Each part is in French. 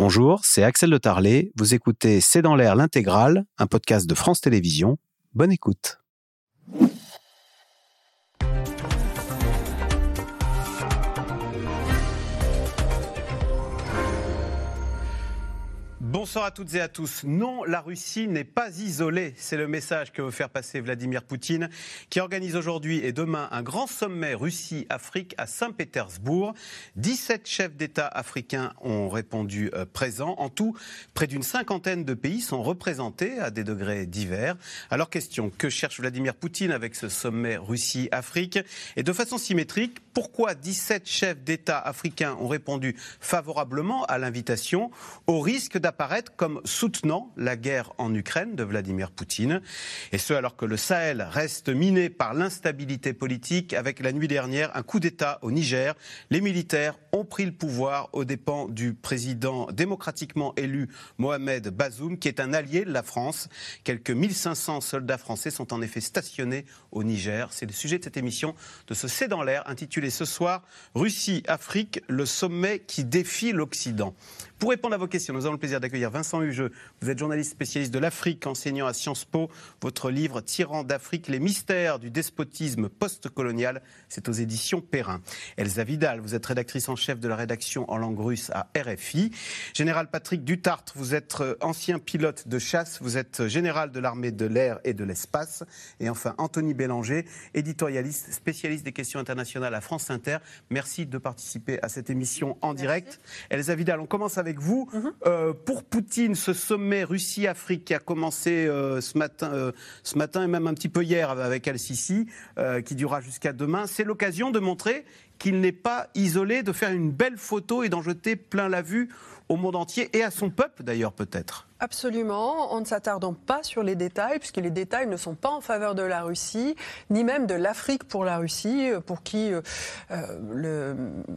Bonjour, c'est Axel de Tarlet. Vous écoutez C'est dans l'air l'intégrale, un podcast de France Télévisions. Bonne écoute. Bonsoir à toutes et à tous. Non, la Russie n'est pas isolée. C'est le message que veut faire passer Vladimir Poutine, qui organise aujourd'hui et demain un grand sommet Russie-Afrique à Saint-Pétersbourg. 17 chefs d'État africains ont répondu euh, présents. En tout, près d'une cinquantaine de pays sont représentés à des degrés divers. Alors, question, que cherche Vladimir Poutine avec ce sommet Russie-Afrique? Et de façon symétrique, pourquoi 17 chefs d'État africains ont répondu favorablement à l'invitation, au risque d'apparaître apparaître comme soutenant la guerre en Ukraine de Vladimir Poutine. Et ce, alors que le Sahel reste miné par l'instabilité politique, avec la nuit dernière un coup d'État au Niger? Les militaires ont pris le pouvoir aux dépens du président démocratiquement élu Mohamed Bazoum, qui est un allié de la France. Quelques 1500 soldats français sont en effet stationnés au Niger. C'est le sujet de cette émission de ce C'est dans l'air, intitulé ce soir Russie-Afrique, le sommet qui défie l'Occident. Pour répondre à vos questions, nous avons le plaisir d'accueillir Vincent Hugeux. Vous êtes journaliste spécialiste de l'Afrique, enseignant à Sciences Po. Votre livre Tyran d'Afrique, les mystères du despotisme postcolonial, c'est aux éditions Perrin. Elsa Vidal, vous êtes rédactrice en chef de la rédaction en langue russe à RFI. Général Patrick Dutart, vous êtes ancien pilote de chasse, vous êtes général de l'armée de l'air et de l'espace. Et enfin, Anthony Bélanger, éditorialiste, spécialiste des questions internationales à France Inter. Merci de participer à cette émission en direct. Elsa Vidal, on commence avec avec vous. Mhm. Euh, pour Poutine, ce sommet Russie-Afrique qui a commencé euh, ce, matin, euh, ce matin et même un petit peu hier avec Al-Sisi, qui durera jusqu'à demain, c'est l'occasion de montrer qu'il n'est pas isolé, de faire une belle photo et d'en jeter plein la vue au monde entier et à son peuple d'ailleurs peut-être. Absolument, en ne s'attardant pas sur les détails, puisque les détails ne sont pas en faveur de la Russie, ni même de l'Afrique pour la Russie, pour qui euh, le,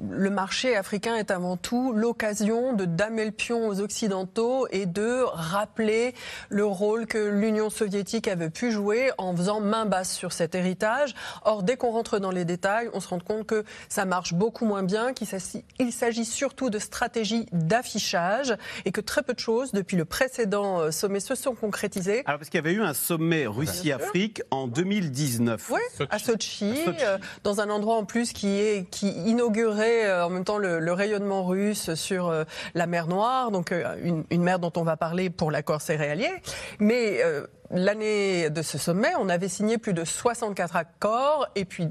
le, marché africain est avant tout l'occasion de damer le pion aux Occidentaux et de rappeler le rôle que l'Union soviétique avait pu jouer en faisant main basse sur cet héritage. Or, dès qu'on rentre dans les détails, on se rend compte que ça marche beaucoup moins bien, qu'il s'agit surtout de stratégies d'affichage et que très peu de choses, depuis le précédent précédents euh, sommets se sont concrétisés. Alors, parce qu'il y avait eu un sommet Russie-Afrique en 2019. Oui, à Sochi, euh, dans un endroit en plus qui, est, qui inaugurait euh, en même temps le, rayonnement russe sur la mer Noire, donc une, mer dont on va parler pour l'accord céréalier. Mais l'année de ce sommet, on avait signé plus de 64 accords, et puis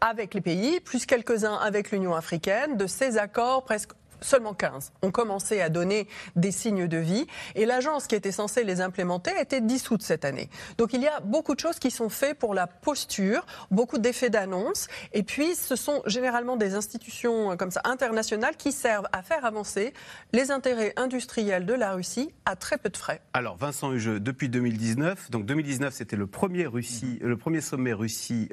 avec les pays, plus quelques-uns avec l'Union africaine. De ces accords, presque seulement 15 ont commencé à donner des signes de vie et l'agence qui était censée les implémenter a été dissoute cette année. Donc il y a beaucoup de choses qui sont faites pour la posture, beaucoup d'effets d'annonce et puis ce sont généralement des institutions euh, comme ça internationales qui servent à faire avancer les intérêts industriels de la Russie à très peu de frais. Alors Vincent Hugeux, depuis 2019, donc 2019 c'était le premier Russie, le premier sommet Russie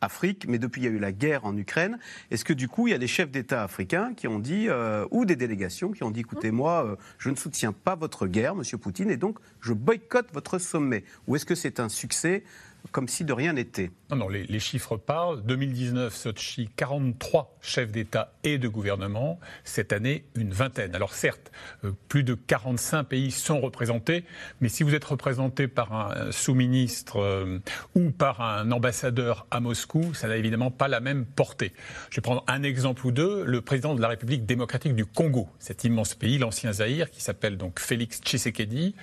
Afrique, mais depuis il y a eu la guerre en Ukraine. Est-ce que du coup il y a des chefs d'État africains qui ont dit euh, euh, ou des délégations qui ont dit écoutez, moi, euh, je ne soutiens pas votre guerre, Monsieur Poutine, et donc je boycotte votre sommet. Ou est-ce que c'est un succès comme si de rien n'était. Non, non, les, chiffres parlent. 2019, Sochi, 43 chefs d'État et de gouvernement. Cette année, une vingtaine. Alors certes, euh, plus de 45 pays sont représentés, mais si vous êtes représenté par un sous-ministre euh, ou par un ambassadeur à Moscou, ça n'a évidemment pas la même portée. Je vais prendre un exemple ou deux. Le président de la République démocratique du Congo, cet immense pays, l'ancien Zaïre, qui s'appelle donc Félix Tshisekedi,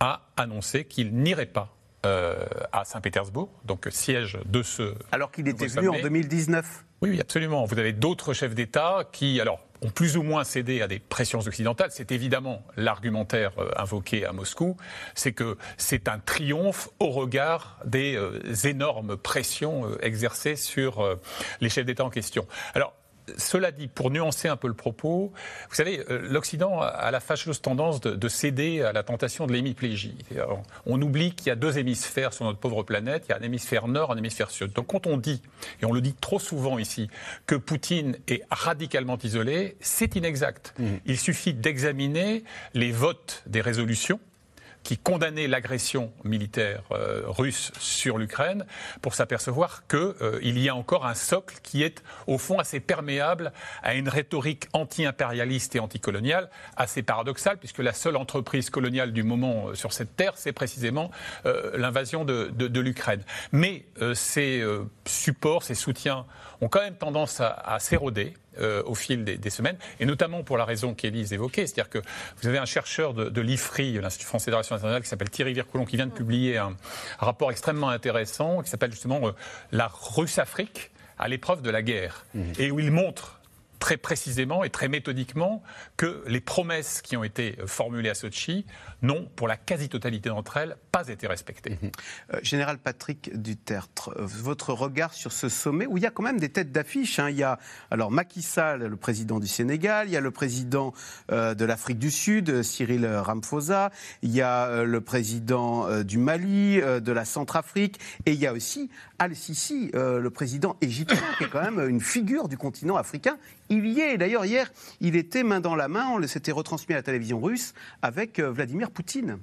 a annoncé qu'il n'irait pas euh, à Saint-Pétersbourg, donc siège de ce. Alors qu'il était venu en 2019. Oui, oui, absolument. Vous avez d'autres chefs d'État qui, alors, ont plus ou moins cédé à des pressions occidentales. C'est évidemment l'argumentaire euh, invoqué à Moscou, c'est que c'est un triomphe au regard des euh, énormes pressions exercées sur les chefs d'État en question. Alors, cela dit, pour nuancer un peu le propos, vous savez, euh, l'Occident a la fâcheuse tendance de, céder à la tentation de l'hémiplégie. On oublie qu'il y a deux hémisphères sur notre pauvre planète, il y a un hémisphère nord, un hémisphère sud. Donc quand on dit, et on le dit trop souvent ici, que Poutine est radicalement isolé, c'est inexact. Mmh. Il suffit d'examiner les votes des résolutions qui condamnait l'agression militaire euh, russe sur l'Ukraine pour s'apercevoir qu'il euh, y a encore un socle qui est au fond assez perméable à une rhétorique anti-impérialiste et anticoloniale assez paradoxale puisque la seule entreprise coloniale du moment euh, sur cette terre c'est précisément l'invasion de, l'Ukraine. Mais ces supports, ces soutiens ont quand même tendance à s'éroder. Euh, au fil des, semaines, et notamment pour la raison qu'Élise évoquait, c'est-à-dire que vous avez un chercheur de, l'IFRI, l'Institut français de relations internationales, qui s'appelle Thierry Vircoulon, qui vient de publier un, rapport extrêmement intéressant qui s'appelle justement euh, La Russe-Afrique à l'épreuve de la guerre, mmh. et où il montre très précisément et très méthodiquement que les promesses qui ont été formulées à Sochi n'ont, pour la quasi-totalité d'entre elles, pas été respectées. Mhm. Euh, Général Patrick Dutertre, euh, votre regard sur ce sommet où il y a quand même des têtes d'affiche. Hein. Il y a alors Macky Sall, le président du Sénégal, il y a le président euh, de l'Afrique du Sud, Cyril Ramaphosa, il y a le président du Mali, de la Centrafrique, et il y a aussi Al-Sisi, le président égyptien, qui est quand même une figure du continent africain. Il y est. D'ailleurs, hier, il était main dans la main, on s'était retransmis à la télévision russe avec Vladimir Poutine.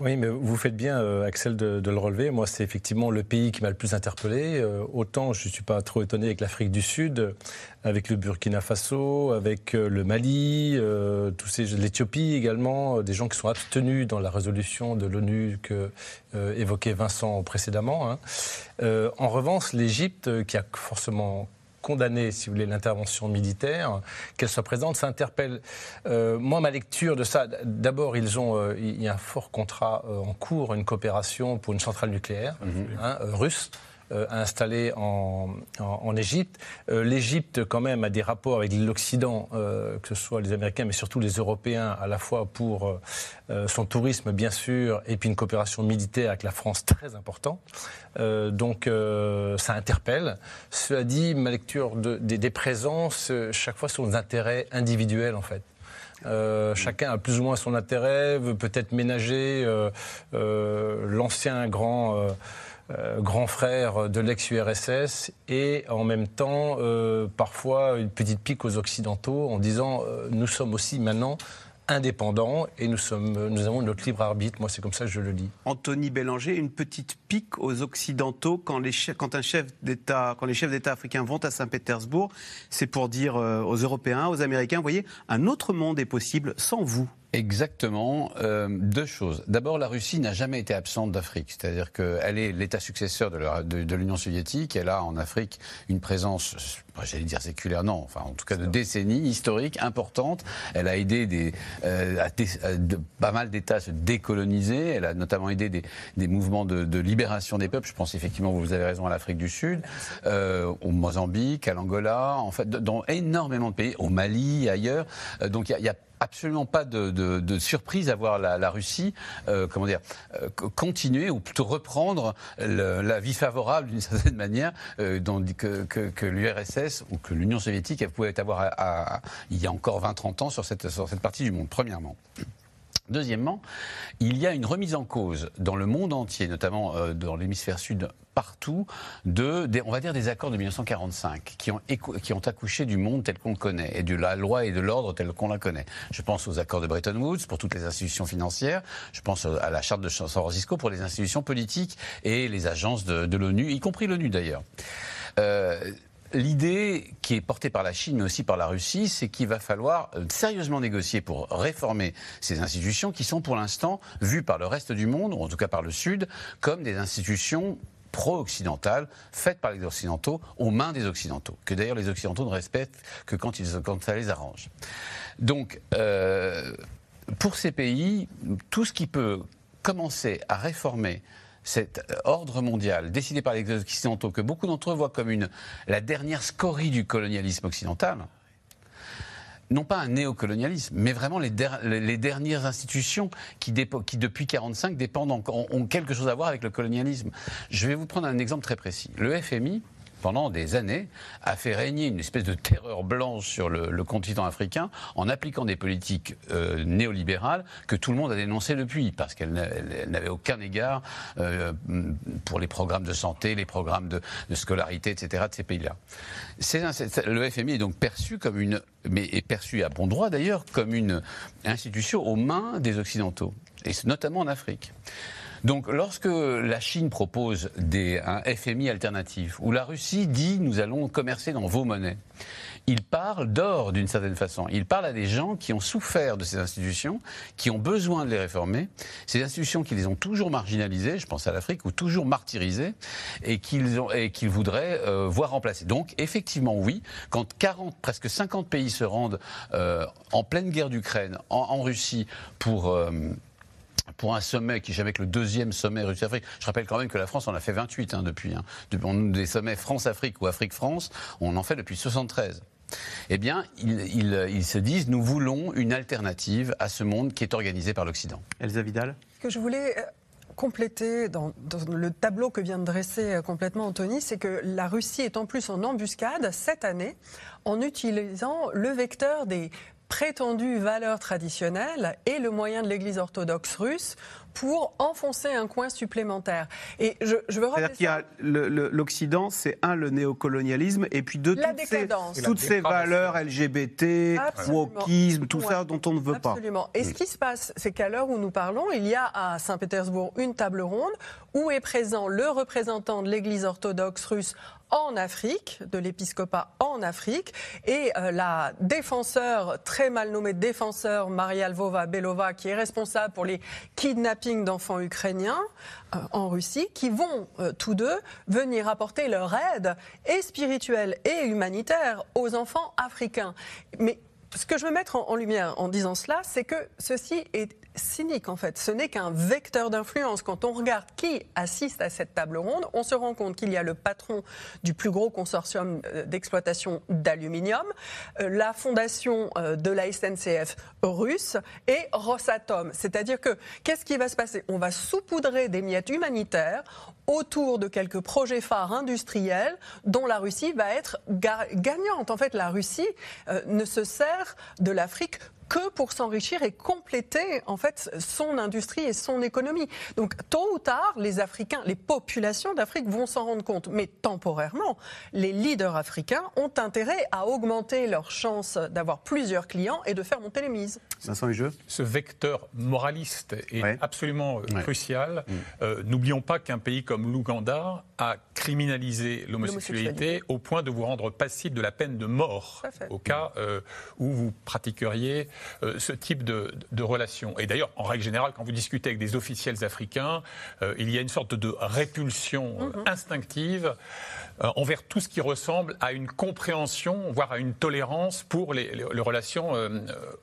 Oui, mais vous faites bien, euh, Axel, de, le relever. Moi, c'est effectivement le pays qui m'a le plus interpellé. Euh, autant je ne suis pas trop étonné avec l'Afrique du Sud, avec le Burkina Faso, avec euh, le Mali, tous ces, l'Éthiopie également, des gens qui sont abstenus dans la résolution de l'ONU que évoquait Vincent précédemment. Hein. en revanche, l'Égypte, qui a forcément condamner, si vous voulez, l'intervention militaire, qu'elle soit présente, ça interpelle. Euh, moi, ma lecture de ça, d'abord, ils ont, euh, il y a un fort contrat euh, en cours, une coopération pour une centrale nucléaire mhm. hein, russe. Euh, installé en, en, Égypte. Euh, L'Égypte, quand même, a des rapports avec l'Occident, euh, que ce soit les Américains, mais surtout les Européens, à la fois pour son tourisme, bien sûr, et puis une coopération militaire avec la France très important. donc, ça interpelle. Cela dit, ma lecture de, des, présences, chaque fois, sont des intérêts individuels, en fait. chacun a plus ou moins son intérêt, veut peut-être ménager l'ancien grand euh, grand frère de l'ex-URSS et en même temps euh, parfois une petite pique aux Occidentaux en disant euh, nous sommes aussi maintenant indépendants et nous, sommes, nous avons notre libre arbitre. Moi, c'est comme ça que je le lis. Anthony Bélanger, une petite pique aux Occidentaux quand, les quand, un chef d'État, quand les chefs d'État africains vont à Saint-Pétersbourg, c'est pour dire aux Européens, aux Américains, vous voyez, un autre monde est possible sans vous. Exactement. Euh, deux choses. D'abord, la Russie n'a jamais été absente d'Afrique. C'est-à-dire qu'elle est l'État successeur de l'Union soviétique. Elle a en Afrique une présence, j'allais dire séculaire, non, enfin en tout cas de décennies, historique, importante. Elle a aidé des, euh, pas mal d'États à se décoloniser. Elle a notamment aidé des, des mouvements de, de, libération des peuples. Je pense effectivement, vous avez raison, à l'Afrique du Sud, euh, au Mozambique, à l'Angola, en fait, dans énormément de pays, au Mali, ailleurs. Euh, donc il y a, y a absolument pas de, surprise à voir la, Russie, euh, comment dire, euh, continuer ou plutôt reprendre la vie favorable d'une certaine manière euh, que, l'URSS ou que l'Union soviétique pouvait avoir il y a encore 20-30 ans sur cette, sur cette partie du monde, premièrement. Deuxièmement, il y a une remise en cause dans le monde entier, notamment euh, dans l'hémisphère sud, partout, de, on va dire des accords de 1945 qui ont, accouché du monde tel qu'on le connaît et de la loi et de l'ordre tel qu'on la connaît. Je pense aux accords de Bretton Woods pour toutes les institutions financières, je pense à la charte de San Francisco pour les institutions politiques et les agences de, de l'ONU, y compris l'ONU d'ailleurs. Euh, L'idée qui est portée par la Chine, mais aussi par la Russie, c'est qu'il va falloir euh, sérieusement négocier pour réformer ces institutions qui sont pour l'instant vues par le reste du monde, ou en tout cas par le Sud, comme des institutions pro-occidentales, faites par les Occidentaux, aux mains des Occidentaux, que d'ailleurs les Occidentaux ne respectent que quand, quand ça les arrange. Donc, euh, pour ces pays, tout ce qui peut commencer à réformer cet ordre mondial décidé par les Occidentaux, que beaucoup d'entre eux voient comme une, la dernière scorie du colonialisme occidental, non pas un néocolonialisme, mais vraiment les, dernières institutions qui, qui depuis 1945 dépendent ont, ont quelque chose à voir avec le colonialisme. Je vais vous prendre un exemple très précis. Le FMI, pendant des années, a fait régner une espèce de terreur blanche sur le, continent africain en appliquant des politiques euh, néolibérales que tout le monde a dénoncées depuis, parce qu'elles n'avaient aucun égard euh, pour les programmes de santé, les programmes de, scolarité, etc. de ces pays-là. Le FMI est donc perçu comme une, mais est perçu à bon droit d'ailleurs, comme une institution aux mains des Occidentaux. et notamment en Afrique. Donc, lorsque la Chine propose des, un FMI alternatif, où la Russie dit nous allons commercer dans vos monnaies, il parle d'or d'une certaine façon. Il parle à des gens qui ont souffert de ces institutions, qui ont besoin de les réformer. Ces institutions qui les ont toujours marginalisées, je pense à l'Afrique, ou toujours martyrisées, et qu'ils voudraient euh, voir remplacer. Donc, effectivement, oui, quand 40, presque 50 pays se rendent euh, en pleine guerre d'Ukraine, en, en, Russie, pour euh, pour un sommet qui jamais que le deuxième sommet Russie-Afrique. Je rappelle quand même que la France en a fait 28 hein, depuis. Hein. depuis des sommets France-Afrique ou Afrique-France, on en fait depuis 73 eh bien, ils, ils, se disent nous voulons une alternative à ce monde qui est organisé par l'Occident. Elsa Vidal Ce que je voulais euh, compléter dans, dans, le tableau que vient de dresser euh, complètement Anthony, c'est que la Russie est en plus en embuscade cette année en utilisant le vecteur des prétendues valeurs traditionnelles et le moyen de l'Église orthodoxe russe pour enfoncer un coin supplémentaire. Et je, je veux C'est-à-dire qu'il y a l'Occident, c'est un, le néocolonialisme, et puis deux, toutes, ces, toutes ces, valeurs LGBT, wokisme, tout ça dont on ne veut pas. Absolument. Et ce qui se passe, c'est qu'à l'heure où nous parlons, il y a à Saint-Pétersbourg une table ronde où est présent le représentant de l'Église orthodoxe russe en Afrique, de l'épiscopat en Afrique, et euh, la défenseur, très mal nommée défenseur, Maria Lvova Belova, qui est responsable pour les kidnappings d'enfants ukrainiens euh, en Russie, qui vont euh, tous deux venir apporter leur aide, et spirituelle et humanitaire, aux enfants africains. Mais ce que je veux mettre en, lumière en disant cela, c'est que ceci est cynique en fait. Ce n'est qu'un vecteur d'influence. Quand on regarde qui assiste à cette table ronde, on se rend compte qu'il y a le patron du plus gros consortium euh, d'exploitation d'aluminium, euh, la fondation euh, de la SNCF russe et Rosatom. C'est-à-dire que qu'est-ce qui va se passer? On va saupoudrer des miettes humanitaires autour de quelques projets phares industriels dont la Russie va être gagnante. En fait, la Russie ne se sert de l'Afrique que pour s'enrichir et compléter en fait son industrie et son économie. Donc tôt ou tard, les Africains, les populations d'Afrique vont s'en rendre compte, mais temporairement, les leaders africains ont intérêt à augmenter leurs chances d'avoir plusieurs clients et de faire monter les mises. Ce vecteur moraliste est absolument euh, crucial. Mm. Euh, n'oublions pas qu'un pays comme l'Ouganda a criminalisé l'homosexualité au point de vous rendre passible de la peine de mort au cas euh, où vous pratiqueriez euh, ce type de, de relation. Et d'ailleurs, en règle générale, quand vous discutez avec des officiels africains, euh, il y a une sorte de répulsion euh, mhm. instinctive envers tout ce qui ressemble à une compréhension, voire à une tolérance pour les, les, les relations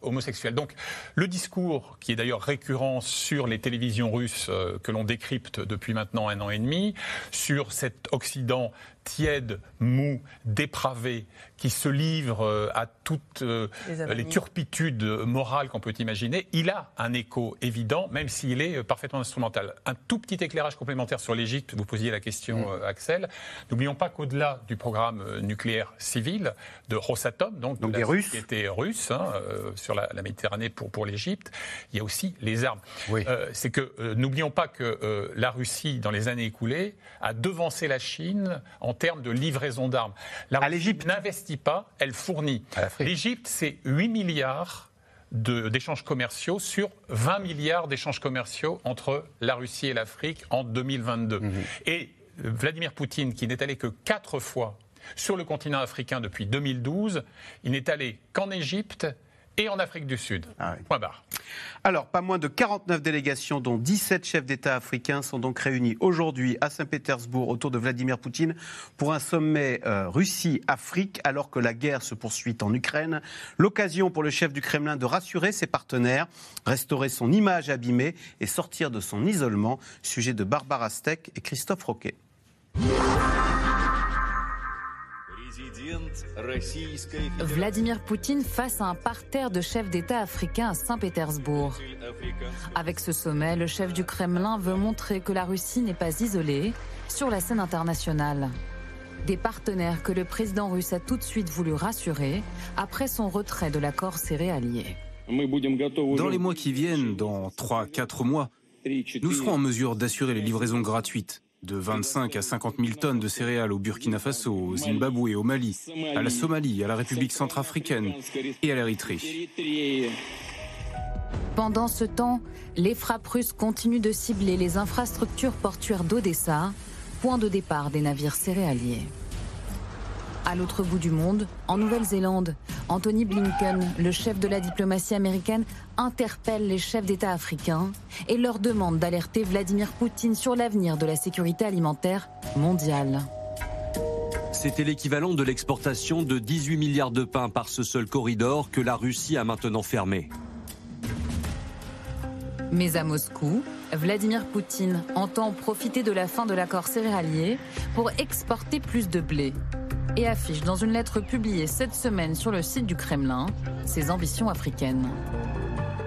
homosexuelles. Donc, le discours, qui est d'ailleurs récurrent sur les télévisions russes que l'on décrypte depuis maintenant un an et demi, sur cet Occident tiède, mou, dépravé, qui se livre euh, à toutes euh, les, turpitudes morales qu'on peut imaginer, il a un écho évident, même s'il est euh, parfaitement instrumental. Un tout petit éclairage complémentaire sur l'Égypte, vous posiez la question, mm. Axel. N'oublions pas qu'au-delà du programme nucléaire civil de Rosatom, donc, donc des Russes. qui était russe hein, sur la, la, Méditerranée pour, pour l'Égypte, il y a aussi les armes. Oui. C'est que n'oublions pas que la Russie, dans les années écoulées, a devancé la Chine en termes de livraison d'armes. La Russie n'investit pas, elle fournit. L'Égypte, c'est 8 milliards d'échanges commerciaux sur 20 milliards d'échanges commerciaux entre la Russie et l'Afrique en 2022. Mhm. Et Vladimir Poutine, qui n'est allé que quatre fois sur le continent africain depuis 2012, il n'est allé qu'en Égypte et en Afrique du Sud. Ah Point barre. Alors, pas moins de 49 délégations, dont 17 chefs d'État africains, sont donc réunis aujourd'hui à Saint-Pétersbourg autour de Vladimir Poutine pour un sommet euh, Russie-Afrique, alors que la guerre se poursuit en Ukraine. L'occasion pour le chef du Kremlin de rassurer ses partenaires, restaurer son image abîmée et sortir de son isolement. Sujet de Barbara Steck et Christophe Roquet. Vladimir Poutine face à un parterre de chefs d'État africains à Saint-Pétersbourg. Avec ce sommet, le chef du Kremlin veut montrer que la Russie n'est pas isolée sur la scène internationale. Des partenaires que le président russe a tout de suite voulu rassurer après son retrait de l'accord céréalier. Dans les mois qui viennent, dans 3-4 mois, nous serons en mesure d'assurer les livraisons gratuites de 25 à 50 000 tonnes de céréales au Burkina Faso, au Zimbabwe, au Mali, à la Somalie, à la République centrafricaine et à l'Érythrée. Pendant ce temps, les frappes russes continuent de cibler les infrastructures portuaires d'Odessa, point de départ des navires céréaliers. À l'autre bout du monde, en Nouvelle-Zélande, Anthony Blinken, le chef de la diplomatie américaine, interpelle les chefs d'État africains et leur demande d'alerter Vladimir Poutine sur l'avenir de la sécurité alimentaire mondiale. C'était l'équivalent de l'exportation de 18 milliards de pain par ce seul corridor que la Russie a maintenant fermé. Mais à Moscou, Vladimir Poutine entend profiter de la fin de l'accord céréalier pour exporter plus de blé et affiche dans une lettre publiée cette semaine sur le site du Kremlin ses ambitions africaines.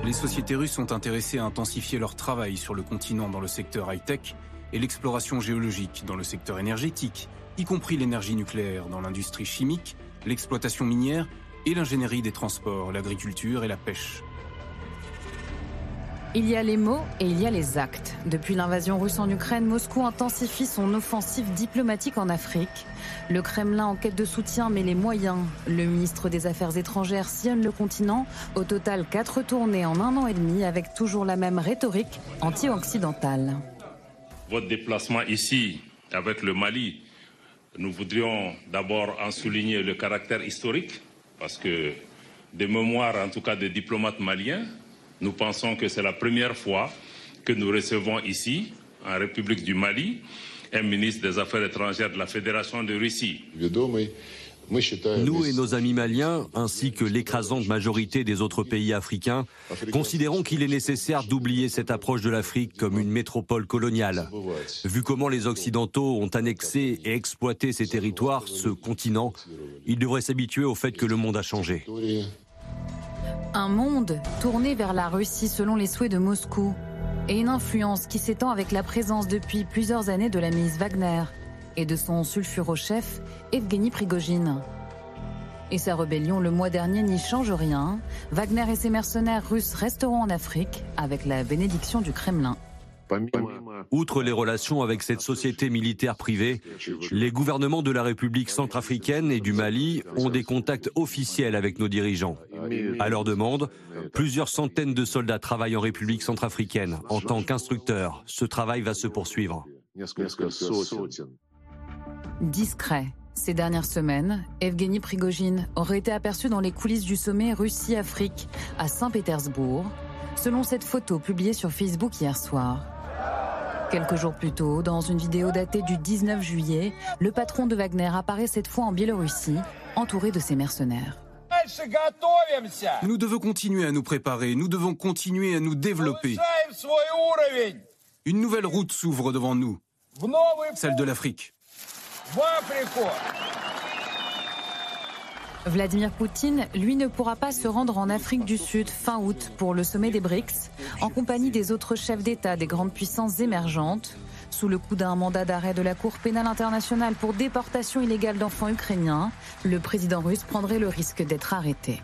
Les sociétés russes sont intéressées à intensifier leur travail sur le continent dans le secteur high-tech et l'exploration géologique dans le secteur énergétique, y compris l'énergie nucléaire dans l'industrie chimique, l'exploitation minière et l'ingénierie des transports, l'agriculture et la pêche. Il y a les mots et il y a les actes. Depuis l'invasion russe en Ukraine, Moscou intensifie son offensive diplomatique en Afrique. Le Kremlin en quête de soutien met les moyens. Le ministre des Affaires étrangères sillonne le continent. Au total, quatre tournées en un an et demi avec toujours la même rhétorique anti-occidentale. Votre déplacement ici avec le Mali, nous voudrions d'abord en souligner le caractère historique parce que des mémoires, en tout cas des diplomates maliens, nous pensons que c'est la première fois que nous recevons ici, en République du Mali, un ministre des Affaires étrangères de la Fédération de Russie. Nous et nos amis maliens, ainsi que l'écrasante majorité des autres pays africains, considérons qu'il est nécessaire d'oublier cette approche de l'Afrique comme une métropole coloniale. Vu comment les Occidentaux ont annexé et exploité ces territoires, ce continent, ils devraient s'habituer au fait que le monde a changé. Un monde tourné vers la Russie selon les souhaits de Moscou et une influence qui s'étend avec la présence depuis plusieurs années de la milice Wagner et de son sulfuro-chef Evgeny Prigogine. Et sa rébellion le mois dernier n'y change rien. Wagner et ses mercenaires russes resteront en Afrique avec la bénédiction du Kremlin. Outre les relations avec cette société militaire privée, les gouvernements de la République centrafricaine et du Mali ont des contacts officiels avec nos dirigeants. À leur demande, plusieurs centaines de soldats travaillent en République centrafricaine en tant qu'instructeurs. Ce travail va se poursuivre. Discret. Ces dernières semaines, Evgeny Prigogine aurait été aperçu dans les coulisses du sommet Russie-Afrique à Saint-Pétersbourg, selon cette photo publiée sur Facebook hier soir. Quelques jours plus tôt, dans une vidéo datée du 19 juillet, le patron de Wagner apparaît cette fois en Biélorussie, entouré de ses mercenaires. Nous devons continuer à nous préparer, nous devons continuer à nous développer. Une nouvelle route s'ouvre devant nous, celle de l'Afrique. Vladimir Poutine, lui, ne pourra pas se rendre en Afrique du Sud fin août pour le sommet des BRICS, en compagnie des autres chefs d'État des grandes puissances émergentes, sous le coup d'un mandat d'arrêt de la Cour pénale internationale pour déportation illégale d'enfants ukrainiens. Le président russe prendrait le risque d'être arrêté.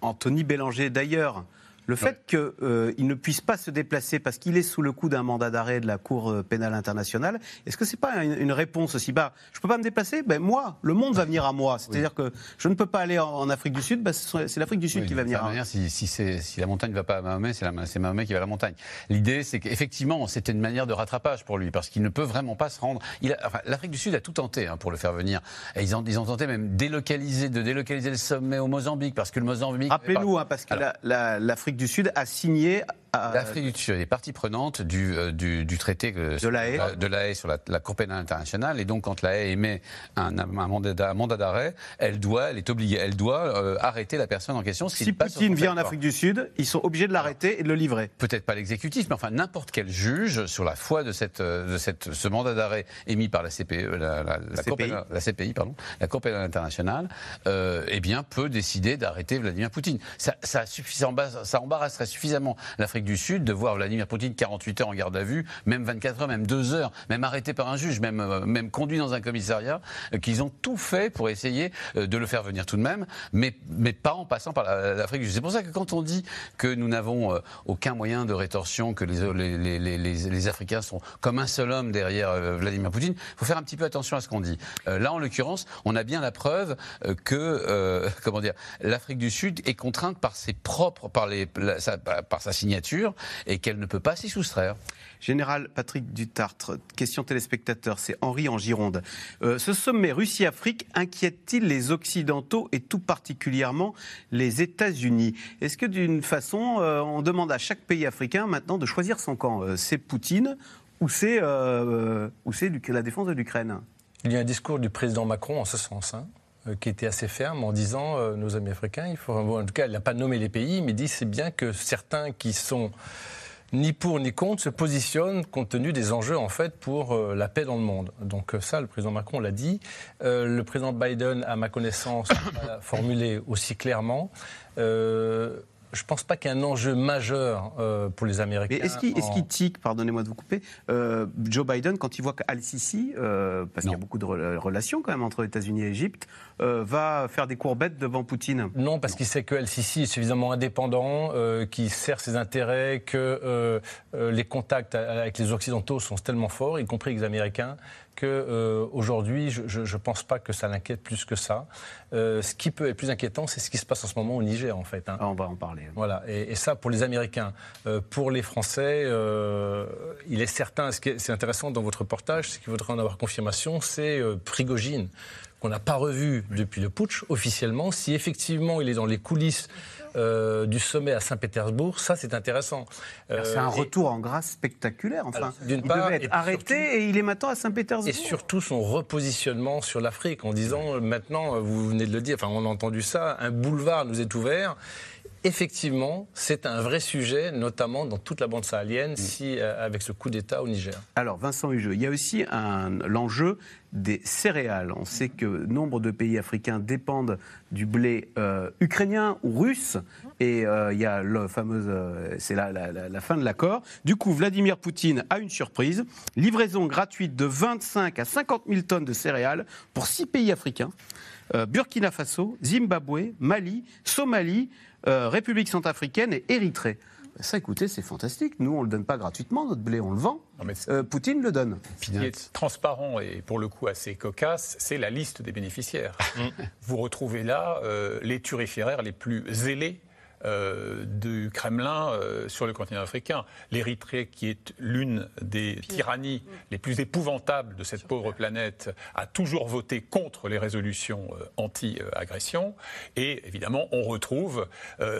Anthony Bélanger, d'ailleurs, le fait qu'il euh, ne puisse pas se déplacer parce qu'il est sous le coup d'un mandat d'arrêt de la Cour euh, pénale internationale, est-ce que ce n'est pas une, réponse aussi bas? Je ne peux pas me déplacer? Ben Moi, le monde va venir à moi. C'est-à-dire que je ne peux pas aller en, Afrique du Sud, ben c'est l'Afrique du Sud qui va venir à moi. Si, si, la montagne ne va pas à Mahomet, c'est Mahomet qui va à la montagne. L'idée, c'est qu'effectivement, c'était une manière de rattrapage pour lui, parce qu'il ne peut vraiment pas se rendre. Enfin, L'Afrique du Sud a tout tenté hein, pour le faire venir. Et ils, ont, ils ont tenté même délocaliser, de délocaliser le sommet au Mozambique, parce que le Mozambique. Rappelez-nous, hein, parce que l'Afrique du Sud a signé L'Afrique du Sud est partie prenante du, euh, du, traité de la Haye, de la sur la, Cour pénale internationale. Et donc, quand la Haye émet un, un mandat d'arrêt, elle doit, elle est obligée, elle doit euh, arrêter la personne en question. Si Poutine vient en Afrique du Sud, ils sont obligés de l'arrêter et de le livrer. Peut-être pas l'exécutif, mais enfin n'importe quel juge sur la foi de cette, de cette, ce mandat d'arrêt émis par la CPE, la, la, la, CPI. la CPI, pardon, la Cour pénale internationale, euh, eh bien peut décider d'arrêter Vladimir Poutine. Ça, ça, ça embarrasserait suffisamment l'Afrique du Sud de voir Vladimir Poutine 48 heures en garde à vue, même 24 heures, même 2 heures, même arrêté par un juge, même, euh, même conduit dans un commissariat, euh, qu'ils ont tout fait pour essayer euh, de le faire venir tout de même, mais, mais pas en passant par l'Afrique du Sud. C'est pour ça que quand on dit que nous n'avons aucun moyen de rétorsion, que les, les, les, les, Africains sont comme un seul homme derrière Vladimir Poutine, il faut faire un petit peu attention à ce qu'on dit. là, en l'occurrence, on a bien la preuve que, comment dire, l'Afrique du Sud est contrainte par ses propres, par, les, par sa signature, et qu'elle ne peut pas s'y soustraire. Général Patrick Dutartre, question téléspectateur, c'est Henri en Gironde. Euh, ce sommet Russie-Afrique inquiète-t-il les Occidentaux et tout particulièrement les États-Unis? Est-ce que d'une façon, euh, on demande à chaque pays africain maintenant de choisir son camp? Euh, C'est Poutine ou c'est la défense de l'Ukraine? Il y a un discours du président Macron en ce sens. Hein, qui était assez ferme en disant nos amis africains, il faut, en tout cas, il n'a pas nommé les pays, mais dit c'est bien que certains qui sont ni pour ni contre, se positionne compte tenu des enjeux en fait pour euh, la paix dans le monde. Donc euh, ça, le président Macron l'a dit. Euh, le président Biden, à ma connaissance, l'a formulé aussi clairement je ne pense pas qu'il y ait un enjeu majeur euh, pour les Américains. Est-ce qu'il est tique, pardonnez-moi de vous couper, euh, Joe Biden, quand il voit qu'Al-Sisi, euh, parce qu'il y a beaucoup de relations quand même entre États-Unis et l'Égypte, va faire des courbettes devant Poutine? Non, parce qu'il sait que Al-Sisi est suffisamment indépendant, qu'il sert ses intérêts, que les contacts avec les Occidentaux sont tellement forts, y compris les Américains, qu'aujourd'hui, euh, je ne pense pas que ça l'inquiète plus que ça. Euh, ce qui peut être plus inquiétant, c'est ce qui se passe en ce moment au Niger, en fait. Hein. Ah, on va en parler. Voilà, et, ça, pour les Américains. Euh, pour les Français, il est certain, ce qui est, intéressant dans votre reportage, c'est qu'il faudra en avoir confirmation, c'est Prigogine qu'on n'a pas revu depuis le putsch officiellement. Si effectivement il est dans les coulisses euh, du sommet à Saint-Pétersbourg, ça c'est intéressant. Euh, c'est un retour en grâce spectaculaire. Enfin, il part, devait être arrêté et il est maintenant à Saint-Pétersbourg. Et surtout son repositionnement sur l'Afrique en disant euh, maintenant, vous venez de le dire, enfin on a entendu ça, un boulevard nous est ouvert effectivement, c'est un vrai sujet, notamment dans toute la bande sahélienne, mm. si, avec ce coup d'État au Niger. Alors, Vincent Hugeux, il y a aussi l'enjeu des céréales. On sait que nombre de pays africains dépendent du blé euh, ukrainien ou russe. Et euh, il y a le fameux, euh, c'est la, la, fin de l'accord. Du coup, Vladimir Poutine a une surprise livraison gratuite de 25 à 50 000 tonnes de céréales pour six pays africains Burkina Faso, Zimbabwe, Mali, Somalie, République centrafricaine et Érythrée. Ça, écoutez, c'est fantastique. Nous, on ne le donne pas gratuitement, notre blé, on le vend. Euh, Poutine le donne. Ce qui est transparent et pour le coup assez cocasse, c'est la liste des bénéficiaires. Vous retrouvez là euh, les turiféraires les plus zélés euh, du Kremlin euh, sur le continent africain. L'Érythrée, qui est l'une des tyrannies les plus épouvantables de cette pauvre planète, a toujours voté contre les résolutions euh, anti-agression. Et évidemment, on retrouve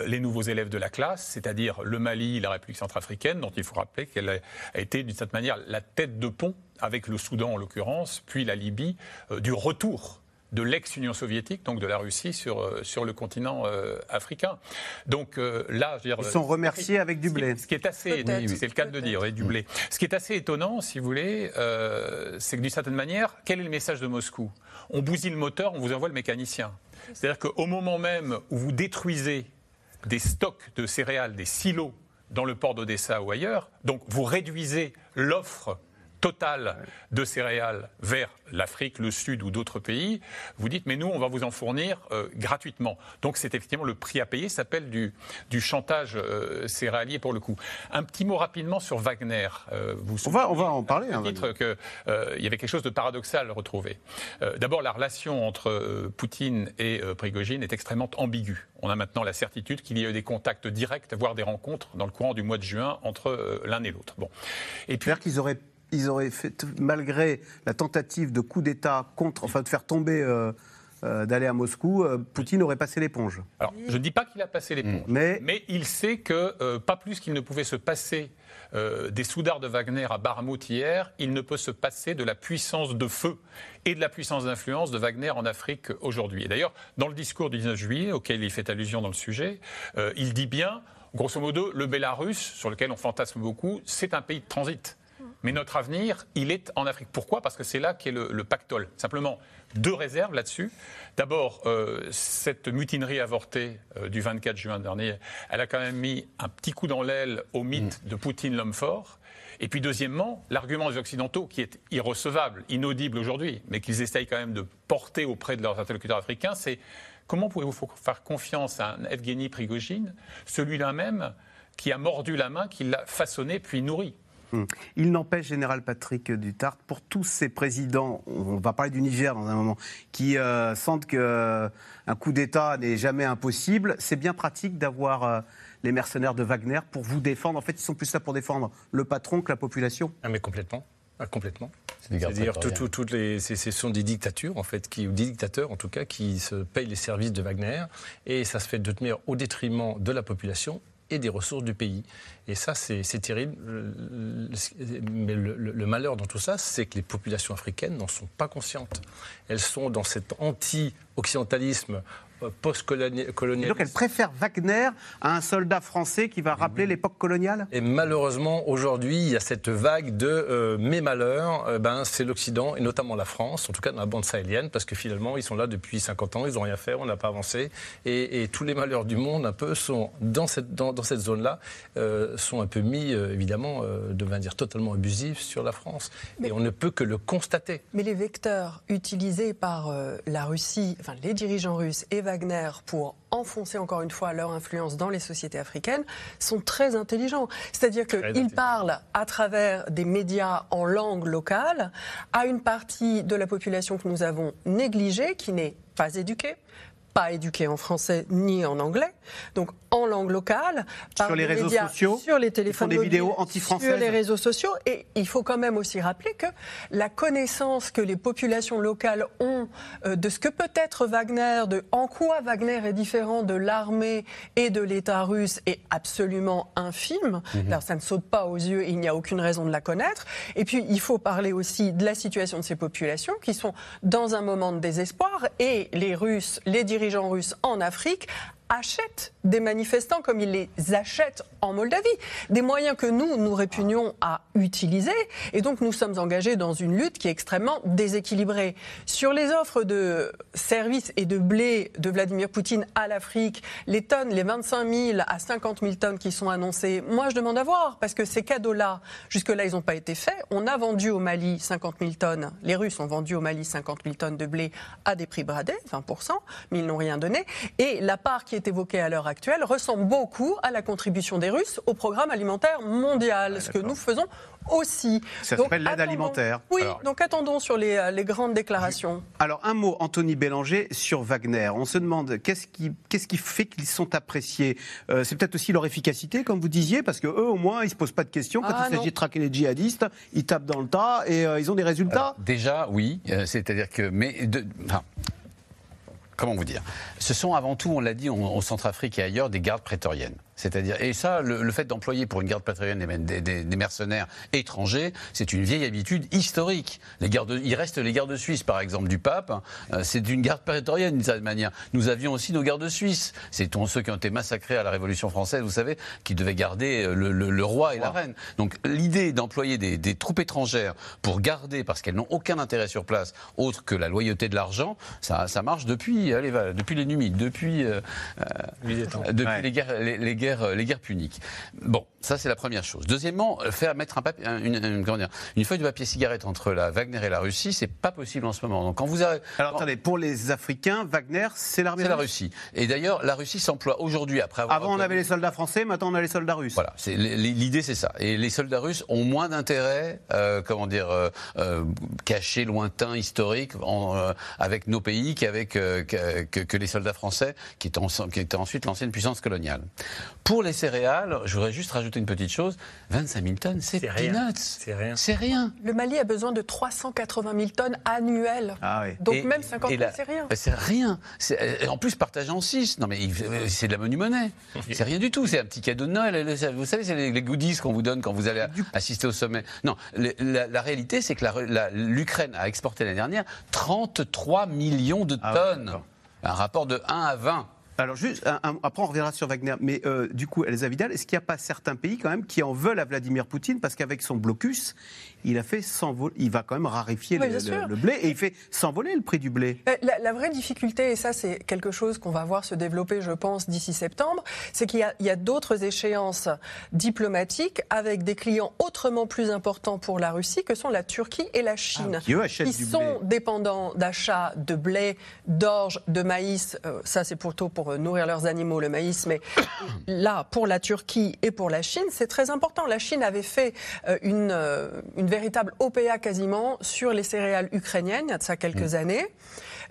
les nouveaux élèves de la classe, c'est-à-dire le Mali, la République centrafricaine, dont il faut rappeler qu'elle a été d'une certaine manière la tête de pont avec le Soudan en l'occurrence, puis la Libye, du retour de l'ex-Union soviétique, donc de la Russie, sur, euh, sur le continent euh, africain. Donc euh, là, je veux dire, ils sont remerciés avec du blé. Ce qui est assez, c'est le cas de dire, du blé. Ce qui est assez étonnant, si vous voulez, c'est que d'une certaine manière, quel est le message de Moscou? On bousille le moteur, on vous envoie le mécanicien. C'est-à-dire qu'au moment même où vous détruisez des stocks de céréales, des silos dans le port d'Odessa ou ailleurs, donc vous réduisez l'offre totale de céréales vers l'Afrique, le Sud ou d'autres pays, vous dites mais nous on va vous en fournir euh, gratuitement. Donc c'est effectivement le prix à payer, ça s'appelle du, du chantage euh, céréalier pour le coup. Un petit mot rapidement sur Wagner. Euh, vous on, va, on va en parler. Un titre que il y avait quelque chose de paradoxal retrouvé. D'abord la relation entre Poutine et Prigogine est extrêmement ambiguë. On a maintenant la certitude qu'il y a eu des contacts directs, voire des rencontres dans le courant du mois de juin entre l'un et l'autre. Bon. Et puis qu'ils auraient ils auraient fait, malgré la tentative de coup d'État contre, enfin de faire tomber. Euh, euh, d'aller à Moscou, euh, Poutine aurait passé l'éponge. Alors, je ne dis pas qu'il a passé l'éponge, mais... mais... il sait que, pas plus qu'il ne pouvait se passer des soudards de Wagner à Barmouth hier, il ne peut se passer de la puissance de feu et de la puissance d'influence de Wagner en Afrique aujourd'hui. Et d'ailleurs, dans le discours du 19 juillet, auquel il fait allusion dans le sujet, il dit bien, grosso modo, le Bélarus, sur lequel on fantasme beaucoup, c'est un pays de transit. Mais notre avenir, il est en Afrique. Pourquoi? Parce que c'est là qu'est le, le, pactole. Simplement, deux réserves là-dessus. D'abord, euh, cette mutinerie avortée euh, du 24 juin dernier, elle a quand même mis un petit coup dans l'aile au mythe mm. de Poutine l'homme fort. Et puis deuxièmement, l'argument des Occidentaux, qui est irrecevable, inaudible aujourd'hui, mais qu'ils essayent quand même de porter auprès de leurs interlocuteurs africains, c'est comment pouvez-vous faire confiance à un Evgeny Prigogine, celui-là même qui a mordu la main, qui l'a façonné puis nourri? Hmm. il n'empêche, Général Patrick Dutart, pour tous ces présidents, on va parler du Niger dans un moment, qui euh, sentent qu'un euh, coup d'État n'est jamais impossible, c'est bien pratique d'avoir euh, les mercenaires de Wagner pour vous défendre. En fait, ils sont plus là pour défendre le patron que la population. Ah, mais complètement. Ah, complètement. C'est-à-dire tout, toutes les, ce sont des dictatures en fait, qui, ou des dictateurs en tout cas, qui se payent les services de Wagner et ça se fait de tenir au détriment de la population et des ressources du pays. Et ça, c'est terrible. Mais le, malheur dans tout ça, c'est que les populations africaines n'en sont pas conscientes. Elles sont dans cet anti-occidentalisme post-colonial. Donc elle préfère Wagner à un soldat français qui va rappeler l'époque coloniale? Et malheureusement, aujourd'hui, il y a cette vague de euh, mes malheurs, euh, ben, c'est l'Occident et notamment la France, en tout cas dans la bande sahélienne, parce que finalement, ils sont là depuis 50 ans, ils n'ont rien fait, on n'a pas avancé. Et, tous les malheurs du monde, un peu, sont dans cette, dans, cette zone-là, euh, sont un peu mis, évidemment, de manière totalement abusive sur la France. et on ne peut que le constater. Mais les vecteurs utilisés par la Russie, enfin les dirigeants russes et Wagner pour enfoncer encore une fois leur influence dans les sociétés africaines sont très intelligents. C'est-à-dire qu'ils parlent à travers des médias en langue locale à une partie de la population que nous avons négligée, qui n'est pas éduquée, pas éduqués en français ni en anglais, donc en langue locale, par sur les réseaux sociaux, sur les téléphones des vidéos anti-françaises, sur les réseaux sociaux. Et il faut quand même aussi rappeler que la connaissance que les populations locales ont euh, de ce que peut être Wagner, de en quoi Wagner est différent de l'armée et de l'État russe est absolument infime. Mhm. Alors ça ne saute pas aux yeux, et il n'y a aucune raison de la connaître. Et puis il faut parler aussi de la situation de ces populations qui sont dans un moment de désespoir et les Russes, les dirigeants russes en Afrique achètent des manifestants comme ils les achètent en Moldavie. Des moyens que nous, nous répugnons à utiliser. Et donc, nous sommes engagés dans une lutte qui est extrêmement déséquilibrée. Sur les offres de services et de blé de Vladimir Poutine à l'Afrique, les tonnes, les 25 000 à 50 000 tonnes qui sont annoncées, moi, je demande à voir. Parce que ces cadeaux-là, jusque-là, ils n'ont pas été faits. On a vendu au Mali 50 000 tonnes. Les Russes ont vendu au Mali 50 000 tonnes de blé à des prix bradés, 20%, mais ils n'ont rien donné. Et la part qui est évoquée à l'heure actuelle ressemble beaucoup à la contribution des Russes au programme alimentaire mondial, ce que nous faisons aussi. Ça s'appelle l'aide alimentaire. Oui, donc attendons sur les, euh, les, grandes déclarations. Alors un mot, Anthony Bélanger, sur Wagner. On se demande qu'est-ce qui, qu'est-ce qui fait qu'ils sont appréciés? Euh, C'est peut-être aussi leur efficacité, comme vous disiez, parce que eux, au moins, ils se posent pas de questions quand ah, il s'agit de traquer les djihadistes. Ils tapent dans le tas et euh, ils ont des résultats. déjà, oui. C'est-à-dire que, mais de, enfin, comment vous dire? Ce sont avant tout, on l'a dit, au Centrafrique et ailleurs, des gardes prétoriennes. C'est-à-dire, et ça, le, fait d'employer pour une garde patriote des, des, mercenaires étrangers, c'est une vieille habitude historique. Les gardes, il reste les gardes suisses, par exemple, du pape. Euh, c'est une garde prétorienne d'une certaine manière. Nous avions aussi nos gardes suisses. C'est ceux qui ont été massacrés à la Révolution française, vous savez, qui devaient garder euh, le, roi et la reine. Donc l'idée d'employer des, troupes étrangères pour garder, parce qu'elles n'ont aucun intérêt sur place, autre que la loyauté de l'argent, ça, ça marche depuis, allez, depuis les Numides, depuis, euh, depuis les guerres, les guerres euh, les guerres puniques. Bon, ça c'est la première chose. Deuxièmement, euh, faire mettre un papier, une, une, feuille de papier cigarette entre la Wagner et la Russie, c'est pas possible en ce moment. Donc quand vous avez, alors attendez, pour les Africains, Wagner, c'est l'armée. C'est la Russie. Et d'ailleurs, la Russie s'emploie aujourd'hui après avoir. Avant, on avait les soldats français, maintenant on a les soldats russes. Voilà, l'idée, c'est ça. Et les soldats russes ont moins d'intérêt, euh, comment dire, euh, cachés, lointains, historiques, avec nos pays qu'avec que, les soldats français, qui étaient, qui étaient ensuite l'ancienne puissance coloniale. Pour les céréales, je voudrais juste rajouter une petite chose 25 000 tonnes, c'est peanuts. C'est rien. C'est rien. Le Mali a besoin de 380 000 tonnes annuelles. Ah oui. Donc même 50 000, c'est rien. C'est rien. Euh, en plus, partagé en 6. Non, mais c'est de la menu monnaie. C'est rien du tout. C'est un petit cadeau de Noël. Vous savez, c'est les goodies qu'on vous donne quand vous allez assister au sommet. Non, la, réalité, c'est que l'Ukraine a exporté l'année dernière 33 millions de ah tonnes. un rapport de 1 à 20. Alors juste, après on reviendra sur Wagner, mais euh, du coup, Elsa Vidal, est-ce qu'il n'y a pas certains pays quand même qui en veulent à Vladimir Poutine? Parce qu'avec son blocus, il a fait s'envoler, il va quand même raréfier le, blé et il fait s'envoler le prix du blé. Euh, la, vraie difficulté, et ça c'est quelque chose qu'on va voir se développer, je pense, d'ici septembre, c'est qu'il y a, d'autres échéances diplomatiques avec des clients autrement plus importants pour la Russie que sont la Turquie et la Chine, ah, qui, sont dépendants d'achats de blé, d'orge, de maïs. Euh, ça c'est plutôt pour euh, nourrir leurs animaux, le maïs, mais là, pour la Turquie et pour la Chine, c'est très important. La Chine avait fait euh, une, euh, une véritable OPA quasiment sur les céréales ukrainiennes il y a de ça quelques mm. années.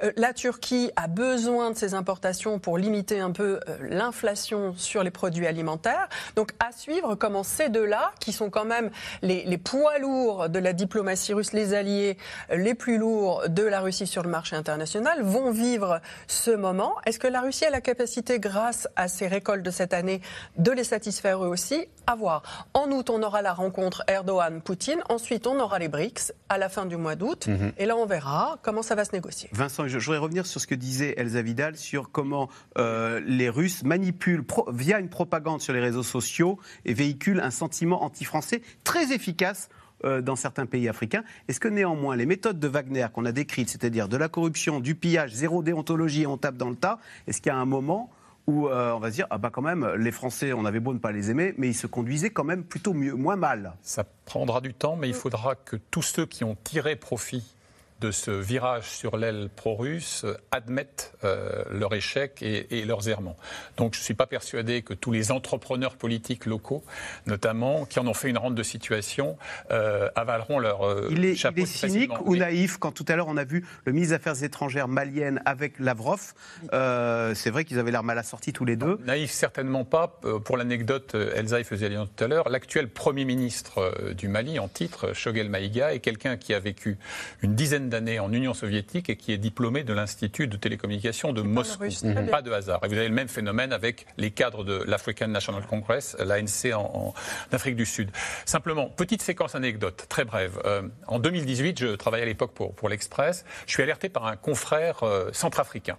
Euh, la Turquie a besoin de ces importations pour limiter un peu euh, l'inflation sur les produits alimentaires. Donc à suivre comment ces deux-là, qui sont quand même les, poids lourds de la diplomatie russe, les alliés euh, les plus lourds de la Russie sur le marché international, vont vivre ce moment. Est-ce que la Russie a la capacité, grâce à ses récoltes de cette année, de les satisfaire eux aussi? À voir. En août, on aura la rencontre Erdogan-Poutine. Ensuite, on aura les BRICS à la fin du mois d'août. Mhm. Et là, on verra comment ça va se négocier. Vincent je, voudrais revenir sur ce que disait Elsa Vidal sur comment euh, les Russes manipulent via une propagande sur les réseaux sociaux et véhiculent un sentiment anti-français très efficace euh, dans certains pays africains. Est-ce que néanmoins les méthodes de Wagner qu'on a décrites, c'est-à-dire de la corruption, du pillage, zéro déontologie on tape dans le tas, est-ce qu'il y a un moment où euh, on va se dire ah bah quand même les Français on avait beau ne pas les aimer mais ils se conduisaient quand même plutôt mieux moins mal. Ça prendra du temps mais il faudra que tous ceux qui ont tiré profit de ce virage sur l'aile pro-russe admettent euh, leur échec et, leurs errements. Donc je ne suis pas persuadé que tous les entrepreneurs politiques locaux, notamment, qui en ont fait une rente de situation, euh, avaleront leur euh, il est, chapeau. Il est cynique ou naïf quand tout à l'heure on a vu le ministre des Affaires étrangères malienne avec Lavrov. C'est vrai qu'ils avaient l'air mal assortis tous les deux. naïf certainement pas. Pour l'anecdote, Elsa y faisait allusion tout à l'heure. L'actuel Premier ministre du Mali en titre, Shogel Maïga, est quelqu'un qui a vécu une dizaine d'années en Union soviétique et qui est diplômé de l'Institut de télécommunication de Moscou. Pas de hasard. Et vous avez le même phénomène avec les cadres de l'African National Congress, l'ANC en, Afrique du Sud. Simplement, petite séquence anecdote, très brève. Euh, en 2018, je travaillais à l'époque pour, pour l'Express. Je suis alerté par un confrère euh, centrafricain.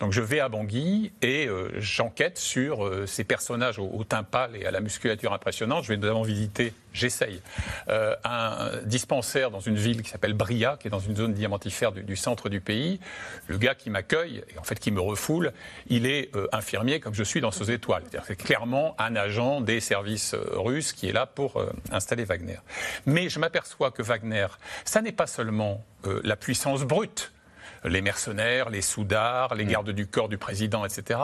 Donc je vais à Bangui et euh, j'enquête sur euh, ces personnages au, teint pâle et à la musculature impressionnante. Je vais notamment visiter, j'essaye, euh, un dispensaire dans une ville qui s'appelle Bria, qui est dans une zone diamantifère du, centre du pays. Le gars qui m'accueille, et en fait qui me refoule, il est infirmier comme je suis dans ces étoiles. C'est clairement un agent des services russes qui est là pour installer Wagner. Mais je m'aperçois que Wagner, ça n'est pas seulement la puissance brute les mercenaires, les soudards, les mm. gardes du corps du président, etc.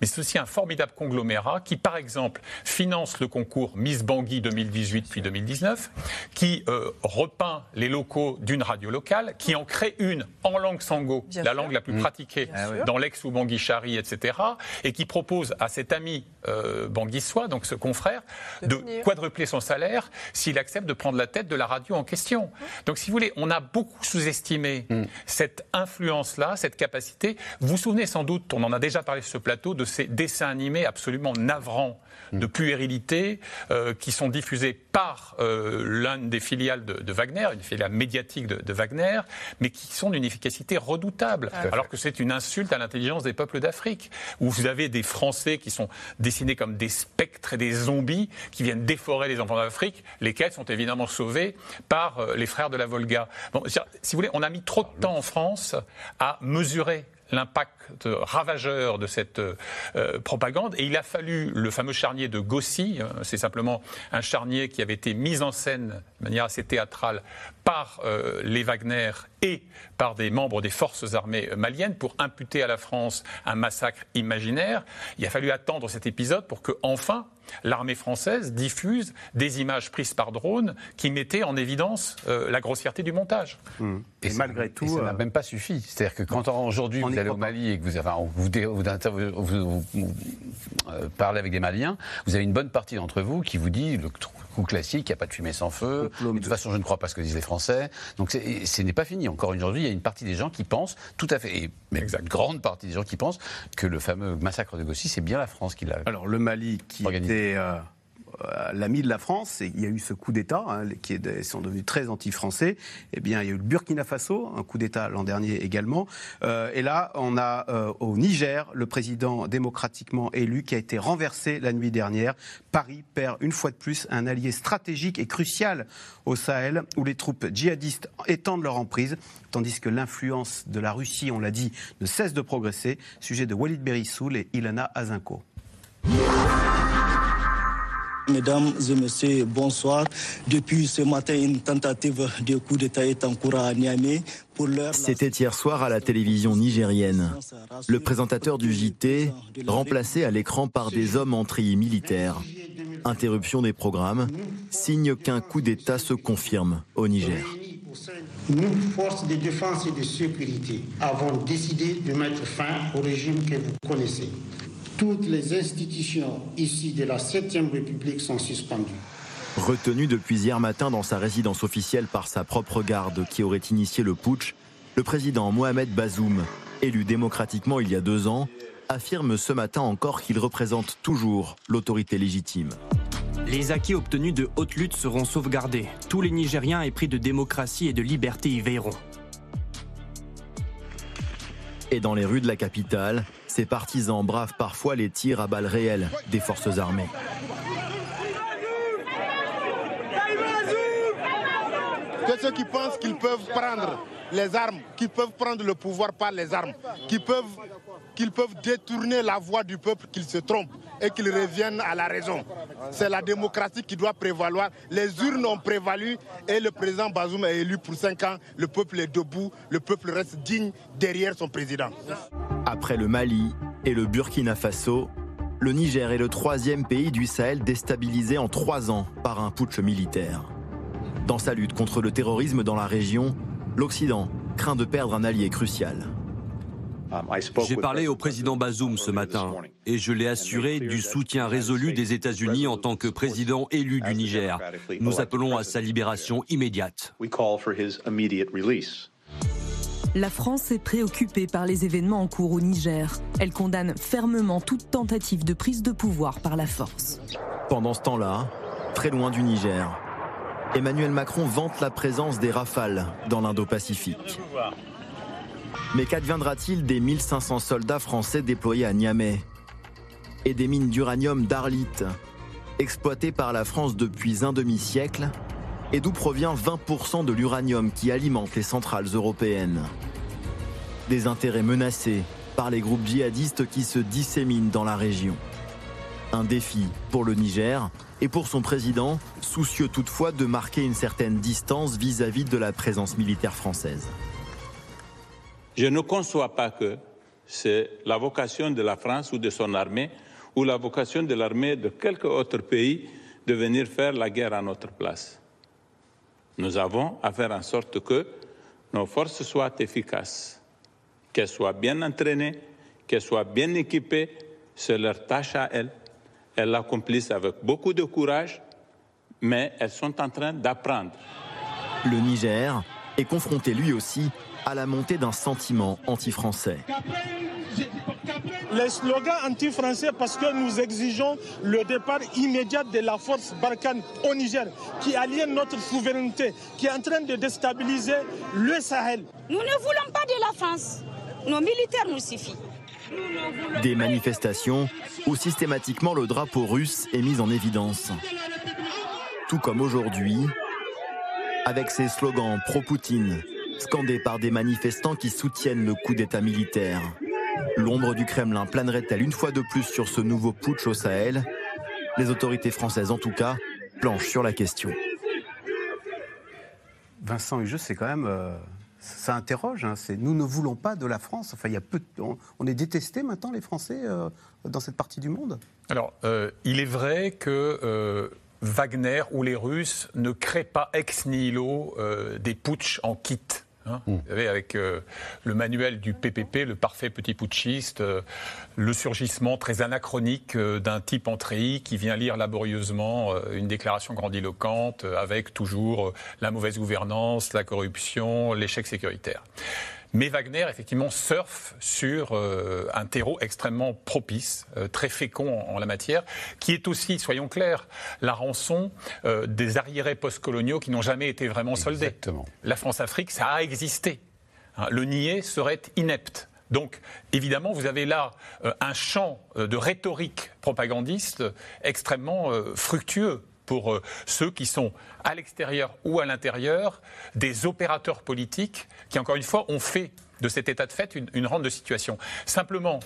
Mais c'est aussi un formidable conglomérat qui, par exemple, finance le concours Miss Bangui 2018 puis 2019, qui euh, repeint les locaux d'une radio locale, qui en crée une en langue sango, la langue la plus mm. pratiquée dans l'ex ou Bangui-Chari, etc., et qui propose à cet ami euh, Banguissois, donc ce confrère, de, quadrupler son salaire s'il accepte de prendre la tête de la radio en question. Mm. Donc, si vous voulez, on a beaucoup sous-estimé cette influence influence-là, cette capacité. Vous vous souvenez sans doute, on en a déjà parlé sur ce plateau, de ces dessins animés absolument navrants de mm. puérilité euh, qui sont diffusés par euh, l'une des filiales de, Wagner, une filiale médiatique de, Wagner, mais qui sont d'une efficacité redoutable, alors que c'est une insulte à l'intelligence des peuples d'Afrique, où vous avez des Français qui sont dessinés comme des spectres et des zombies qui viennent déforer les enfants d'Afrique, lesquels sont évidemment sauvés par euh, les frères de la Volga. Bon, si vous voulez, on a mis trop de temps en France à mesurer l'impact ravageur de cette euh, propagande. Et il a fallu le fameux charnier de Gossi, hein, c'est simplement un charnier qui avait été mis en scène de manière assez théâtrale par euh, les Wagner et par des membres des forces armées maliennes pour imputer à la France un massacre imaginaire. Il a fallu attendre cet épisode pour que, enfin, l'armée française diffuse des images prises par drone qui mettaient en évidence euh, la grossièreté du montage. Mmh. Et, malgré tout, ça n'a même pas suffi. C'est-à-dire que quand aujourd'hui vous allez au Mali et que vous, vous, vous, vous, parlez avec des Maliens, vous avez une bonne partie d'entre vous qui vous dit le classique, il n'y a pas de fumée sans feu. De toute façon, je ne crois pas ce que disent les Français. Donc ce n'est pas fini. Encore aujourd'hui, il y a une partie des gens qui pensent, tout à fait, et une grande partie des gens qui pensent que le fameux massacre de Gossi, c'est bien la France qui l'a. Alors le Mali qui était euh, l'ami de la France, il y a eu ce coup d'État, hein, qui est, sont devenus très anti-français. Eh bien, il y a eu le Burkina Faso, un coup d'État l'an dernier également. et là, on a au Niger le président démocratiquement élu qui a été renversé la nuit dernière. Paris perd une fois de plus un allié stratégique et crucial au Sahel, où les troupes djihadistes étendent leur emprise, tandis que l'influence de la Russie, on l'a dit, ne cesse de progresser. Sujet de Walid Berissoul et Ilana Azinko. Mesdames et messieurs, bonsoir. Depuis ce matin, une tentative de coup d'État est en cours à Niamey. C'était hier soir à la télévision nigérienne. Le présentateur du JT, remplacé à l'écran par des hommes en treillis militaires. Interruption des programmes, signe qu'un coup d'État se confirme au Niger. Nous, forces de défense et de sécurité, avons décidé de mettre fin au régime que vous connaissez toutes les institutions ici de la 7e République sont suspendues. Retenu depuis hier matin dans sa résidence officielle par sa propre garde qui aurait initié le putsch, le président Mohamed Bazoum, élu démocratiquement il y a deux ans, affirme ce matin encore qu'il représente toujours l'autorité légitime. Les acquis obtenus de haute lutte seront sauvegardés. Tous les Nigériens épris de démocratie et de liberté y veilleront. Et dans les rues de la capitale, ses partisans bravent parfois les tirs à balles réelles des forces armées. Que ceux qui pensent qu'ils peuvent prendre les armes, qu'ils peuvent prendre le pouvoir par les armes, qu'ils peuvent, qu'ils peuvent détourner la voix du peuple, qu'ils se trompent et qu'ils reviennent à la raison. C'est la démocratie qui doit prévaloir. Les urnes ont prévalu et le président Bazoum est élu pour cinq ans. Le peuple est debout, le peuple reste digne derrière son président. Après le Mali et le Burkina Faso, le Niger est le troisième pays du Sahel déstabilisé en trois ans par un putsch militaire. Dans sa lutte contre le terrorisme dans la région, l'Occident craint de perdre un allié crucial. J'ai parlé au président Bazoum ce matin et je l'ai assuré du soutien résolu des États-Unis en tant que président élu du Niger. Nous appelons à sa libération immédiate. La France est préoccupée par les événements en cours au Niger. Elle condamne fermement toute tentative de prise de pouvoir par la force. Pendant ce temps-là, très loin du Niger, Emmanuel Macron vante la présence des rafales dans l'Indo-Pacifique. Mais qu'adviendra-t-il des 1500 soldats français déployés à Niamey et des mines d'uranium d'Arlit, exploitées par la France depuis un demi-siècle, et d'où provient 20% de l'uranium qui alimente les centrales européennes Des intérêts menacés par les groupes djihadistes qui se disséminent dans la région. Un défi pour le Niger et pour son président, soucieux toutefois de marquer une certaine distance vis-à-vis -vis de la présence militaire française. Je ne conçois pas que c'est la vocation de la France ou de son armée ou la vocation de l'armée de quelque autre pays de venir faire la guerre à notre place. Nous avons à faire en sorte que nos forces soient efficaces, qu'elles soient bien entraînées, qu'elles soient bien équipées, c'est leur tâche à elles. Elles l'accomplissent avec beaucoup de courage, mais elles sont en train d'apprendre. Le Niger est confronté lui aussi à la montée d'un sentiment anti-français. Les slogans anti-français parce que nous exigeons le départ immédiat de la force Barkhane au Niger, qui aliène notre souveraineté, qui est en train de déstabiliser le Sahel. Nous ne voulons pas de la France. Nos militaires nous suffisent. Des manifestations où systématiquement le drapeau russe est mis en évidence. Tout comme aujourd'hui, avec ses slogans pro-Poutine, scandé par des manifestants qui soutiennent le coup d'État militaire. L'ombre du Kremlin planerait-elle une fois de plus sur ce nouveau putsch au Sahel? Les autorités françaises, en tout cas, planchent sur la question. Vincent Hugeux, c'est quand même. Euh, ça interroge. Hein, nous ne voulons pas de la France. Enfin, il y a peu. On, est détesté maintenant, les Français, euh, dans cette partie du monde? Alors, euh, il est vrai que. Wagner ou les Russes ne créent pas ex nihilo des putschs en kit. Hein. Vous avec euh, le manuel du PPP, le parfait petit putschiste, euh, le surgissement très anachronique euh, d'un type en treillis qui vient lire laborieusement une déclaration grandiloquente avec toujours la mauvaise gouvernance, la corruption, l'échec sécuritaire. Mais Wagner, effectivement, surfe sur euh, un terreau extrêmement propice, euh, très fécond en, la matière, qui est aussi, soyons clairs, la rançon euh, des arriérés postcoloniaux qui n'ont jamais été vraiment soldés. Exactement. La France-Afrique, ça a existé. Hein, le nier serait inepte. Donc, évidemment, vous avez là un champ de rhétorique propagandiste extrêmement fructueux pour euh, ceux qui sont à l'extérieur ou à l'intérieur des opérateurs politiques qui, encore une fois, ont fait de cet état de fait une, une rente de situation. Simplement,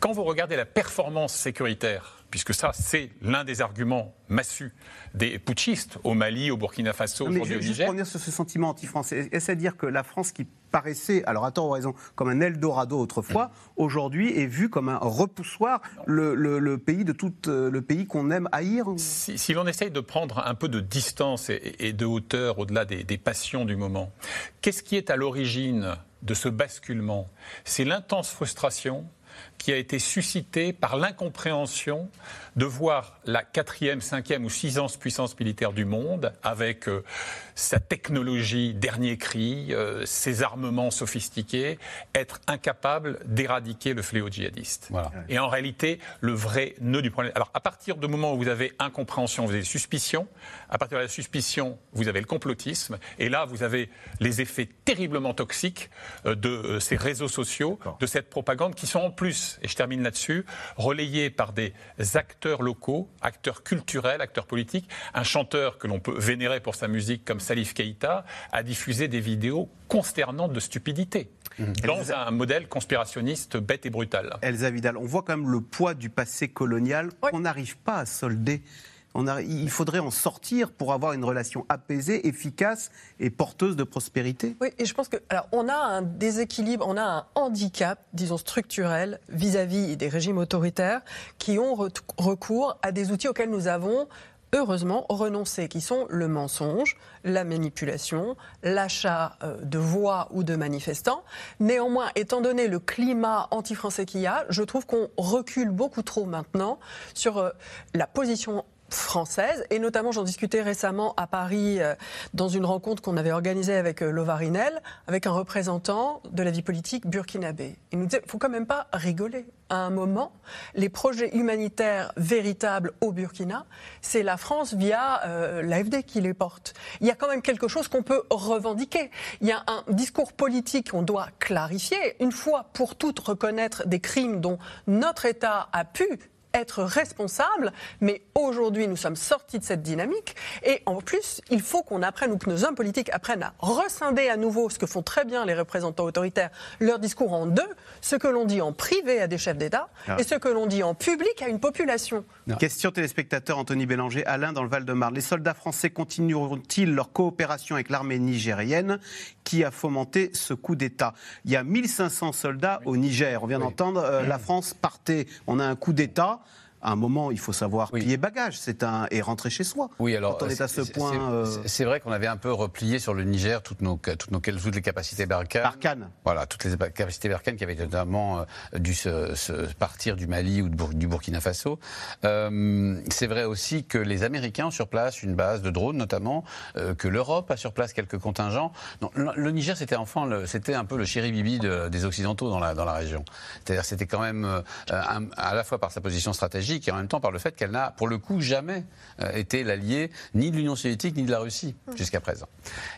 quand vous regardez la performance sécuritaire, puisque ça, c'est l'un des arguments massus des putschistes au Mali, au Burkina Faso, aujourd'hui au juste Niger. pour revenir sur ce sentiment anti-français, est-ce à dire que la France qui paraissait, alors à tort ou raison, comme un Eldorado autrefois, aujourd'hui est vue comme un repoussoir, le, le- le pays de tout euh, le pays qu'on aime haïr? Si, si l'on essaye de prendre un peu de distance et, et de hauteur au-delà des, des passions du moment, qu'est-ce qui est à l'origine de ce basculement C'est l'intense frustration qui a été suscitée par l'incompréhension de voir la quatrième, cinquième ou sixième puissance militaire du monde, avec euh, sa technologie dernier cri, euh, ses armements sophistiqués, être incapable d'éradiquer le fléau djihadiste. Et en réalité, le vrai nœud du problème. Alors, à partir du moment où vous avez incompréhension, vous avez suspicion. À partir de la suspicion, vous avez le complotisme. Et là, vous avez les effets terriblement toxiques euh, de ces réseaux sociaux, de cette propagande, qui sont en plus, et je termine là-dessus, relayés par des acteurs locaux, acteurs culturels, acteurs politiques. Un chanteur que l'on peut vénérer pour sa musique comme Salif Keïta a diffusé des vidéos consternantes de stupidité. Dans un modèle conspirationniste bête et brutal. Elsa Vidal, on voit quand même le poids du passé colonial qu'on n'arrive pas à solder. Il faudrait en sortir pour avoir une relation apaisée, efficace et porteuse de prospérité. Oui, et je pense que alors on a un déséquilibre, on a un handicap, disons structurel, vis-à-vis des régimes autoritaires qui ont re- recours à des outils auxquels nous avons heureusement renoncé, qui sont le mensonge, la manipulation, l'achat euh, de voix ou de manifestants. Néanmoins, étant donné le climat anti-français qu'il y a, je trouve qu'on recule beaucoup trop maintenant sur euh, la position française et notamment j'en discutais récemment à Paris euh, dans une rencontre qu'on avait organisée avec euh, Lovarinel avec un représentant de la vie politique burkinabé. Il nous disait faut quand même pas rigoler. À un moment, les projets humanitaires véritables au Burkina, c'est la France via euh, l'AFD qui les porte. Il y a quand même quelque chose qu'on peut revendiquer. Il y a un discours politique qu'on doit clarifier, une fois pour toutes reconnaître des crimes dont notre État a pu être responsable, mais aujourd'hui nous sommes sortis de cette dynamique et en plus il faut qu'on apprenne ou que nos hommes politiques apprennent à rescinder à nouveau ce que font très bien les représentants autoritaires, leur discours en deux, ce que l'on dit en privé à des chefs d'État Ah. et ce que l'on dit en public à une population. Question téléspectateur Anthony Bélanger, Alain dans le Val-de-Marne. Les soldats français continueront-ils leur coopération avec l'armée nigérienne qui a fomenté ce coup d'État? Il y a 1500 soldats au Niger. On vient d'entendre, euh, la France partait, on a un coup d'État. À un moment, il faut savoir plier bagage c'est un, et rentrer chez soi. Oui, alors Quand on est à ce c'est- point. c'est- euh, c'est- vrai qu'on avait un peu replié sur le Niger toutes nos, toutes nos toutes les capacités Barkhane. Voilà, toutes les capacités Barkhane qui avaient notamment euh, dû se, se partir du Mali ou du Burkina Faso. Euh, c'est vrai aussi que les Américains ont sur place une base de drones notamment, euh, que l'Europe a sur place quelques contingents. Non, le, Niger c'était enfin le- c'était un peu le chéri bibi de- des Occidentaux dans la dans la région. C'est-à-dire c'était quand même un- à la fois par sa position stratégique et en même temps par le fait qu'elle n'a pour le coup jamais euh, été l'allié ni de l'Union soviétique ni de la Russie jusqu'à présent.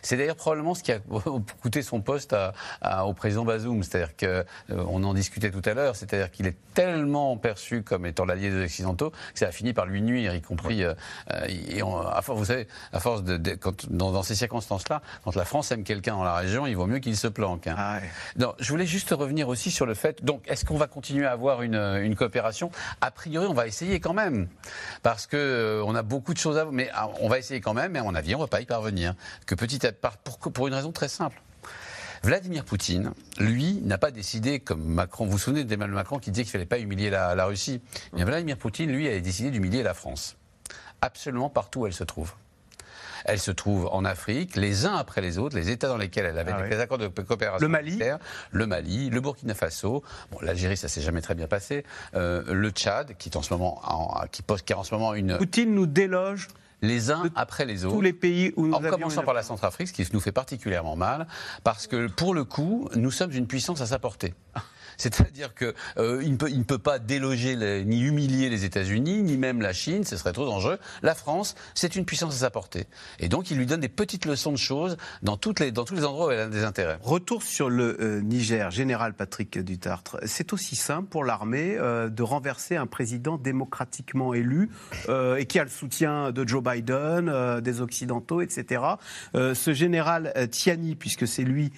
C'est d'ailleurs probablement ce qui a coûté son poste à- à- au président Bazoum, c'est-à-dire que euh, on en discutait tout à l'heure, c'est-à-dire qu'il est tellement perçu comme étant l'allié des Occidentaux que ça a fini par lui nuire, y compris euh, et on- à force, vous savez, à force de, de- quand, dans, dans ces circonstances-là, quand la France aime quelqu'un dans la région, il vaut mieux qu'il se planque. hein. Non, je voulais juste revenir aussi sur le fait. Donc, est-ce qu'on va continuer à avoir une, une coopération? A priori, on va essayer quand même, parce que euh, on a beaucoup de choses à, mais ah, on va essayer quand même. Mais à mon avis, on va pas y parvenir. Que petit à pour, pour une raison très simple. Vladimir Poutine, lui, n'a pas décidé comme Macron. Vous vous souvenez d'Emmanuel Macron qui disait qu'il ne fallait pas humilier la, la Russie Eh bien, Vladimir Poutine, lui, a décidé d'humilier la France. Absolument partout où elle se trouve. Elle se trouve en Afrique, les uns après les autres, les États dans lesquels elle avait Ah des accords de coopération Le Mali. le Mali, le Burkina Faso, bon, l'Algérie, ça s'est jamais très bien passé, euh, le Tchad, qui est en ce moment, en, qui pose, qui a en ce moment une. Poutine nous déloge les uns après les autres. Tous les pays où nous En commençant par la Centrafrique, ce qui nous fait particulièrement mal, parce que pour le coup, nous sommes une puissance à sa portée. C'est-à-dire qu'il euh, ne, peut, pas déloger ni humilier les États-Unis, ni même la Chine, ce serait trop dangereux. La France, c'est une puissance à sa portée. Et donc, il lui donne des petites leçons de choses dans tous les endroits où elle a des intérêts. Retour sur le euh, Niger, général Patrick Dutartre. C'est aussi simple pour l'armée euh, de renverser un président démocratiquement élu et qui a le soutien de Joe Biden, des Occidentaux, etc. ce général Tiani, puisque c'est lui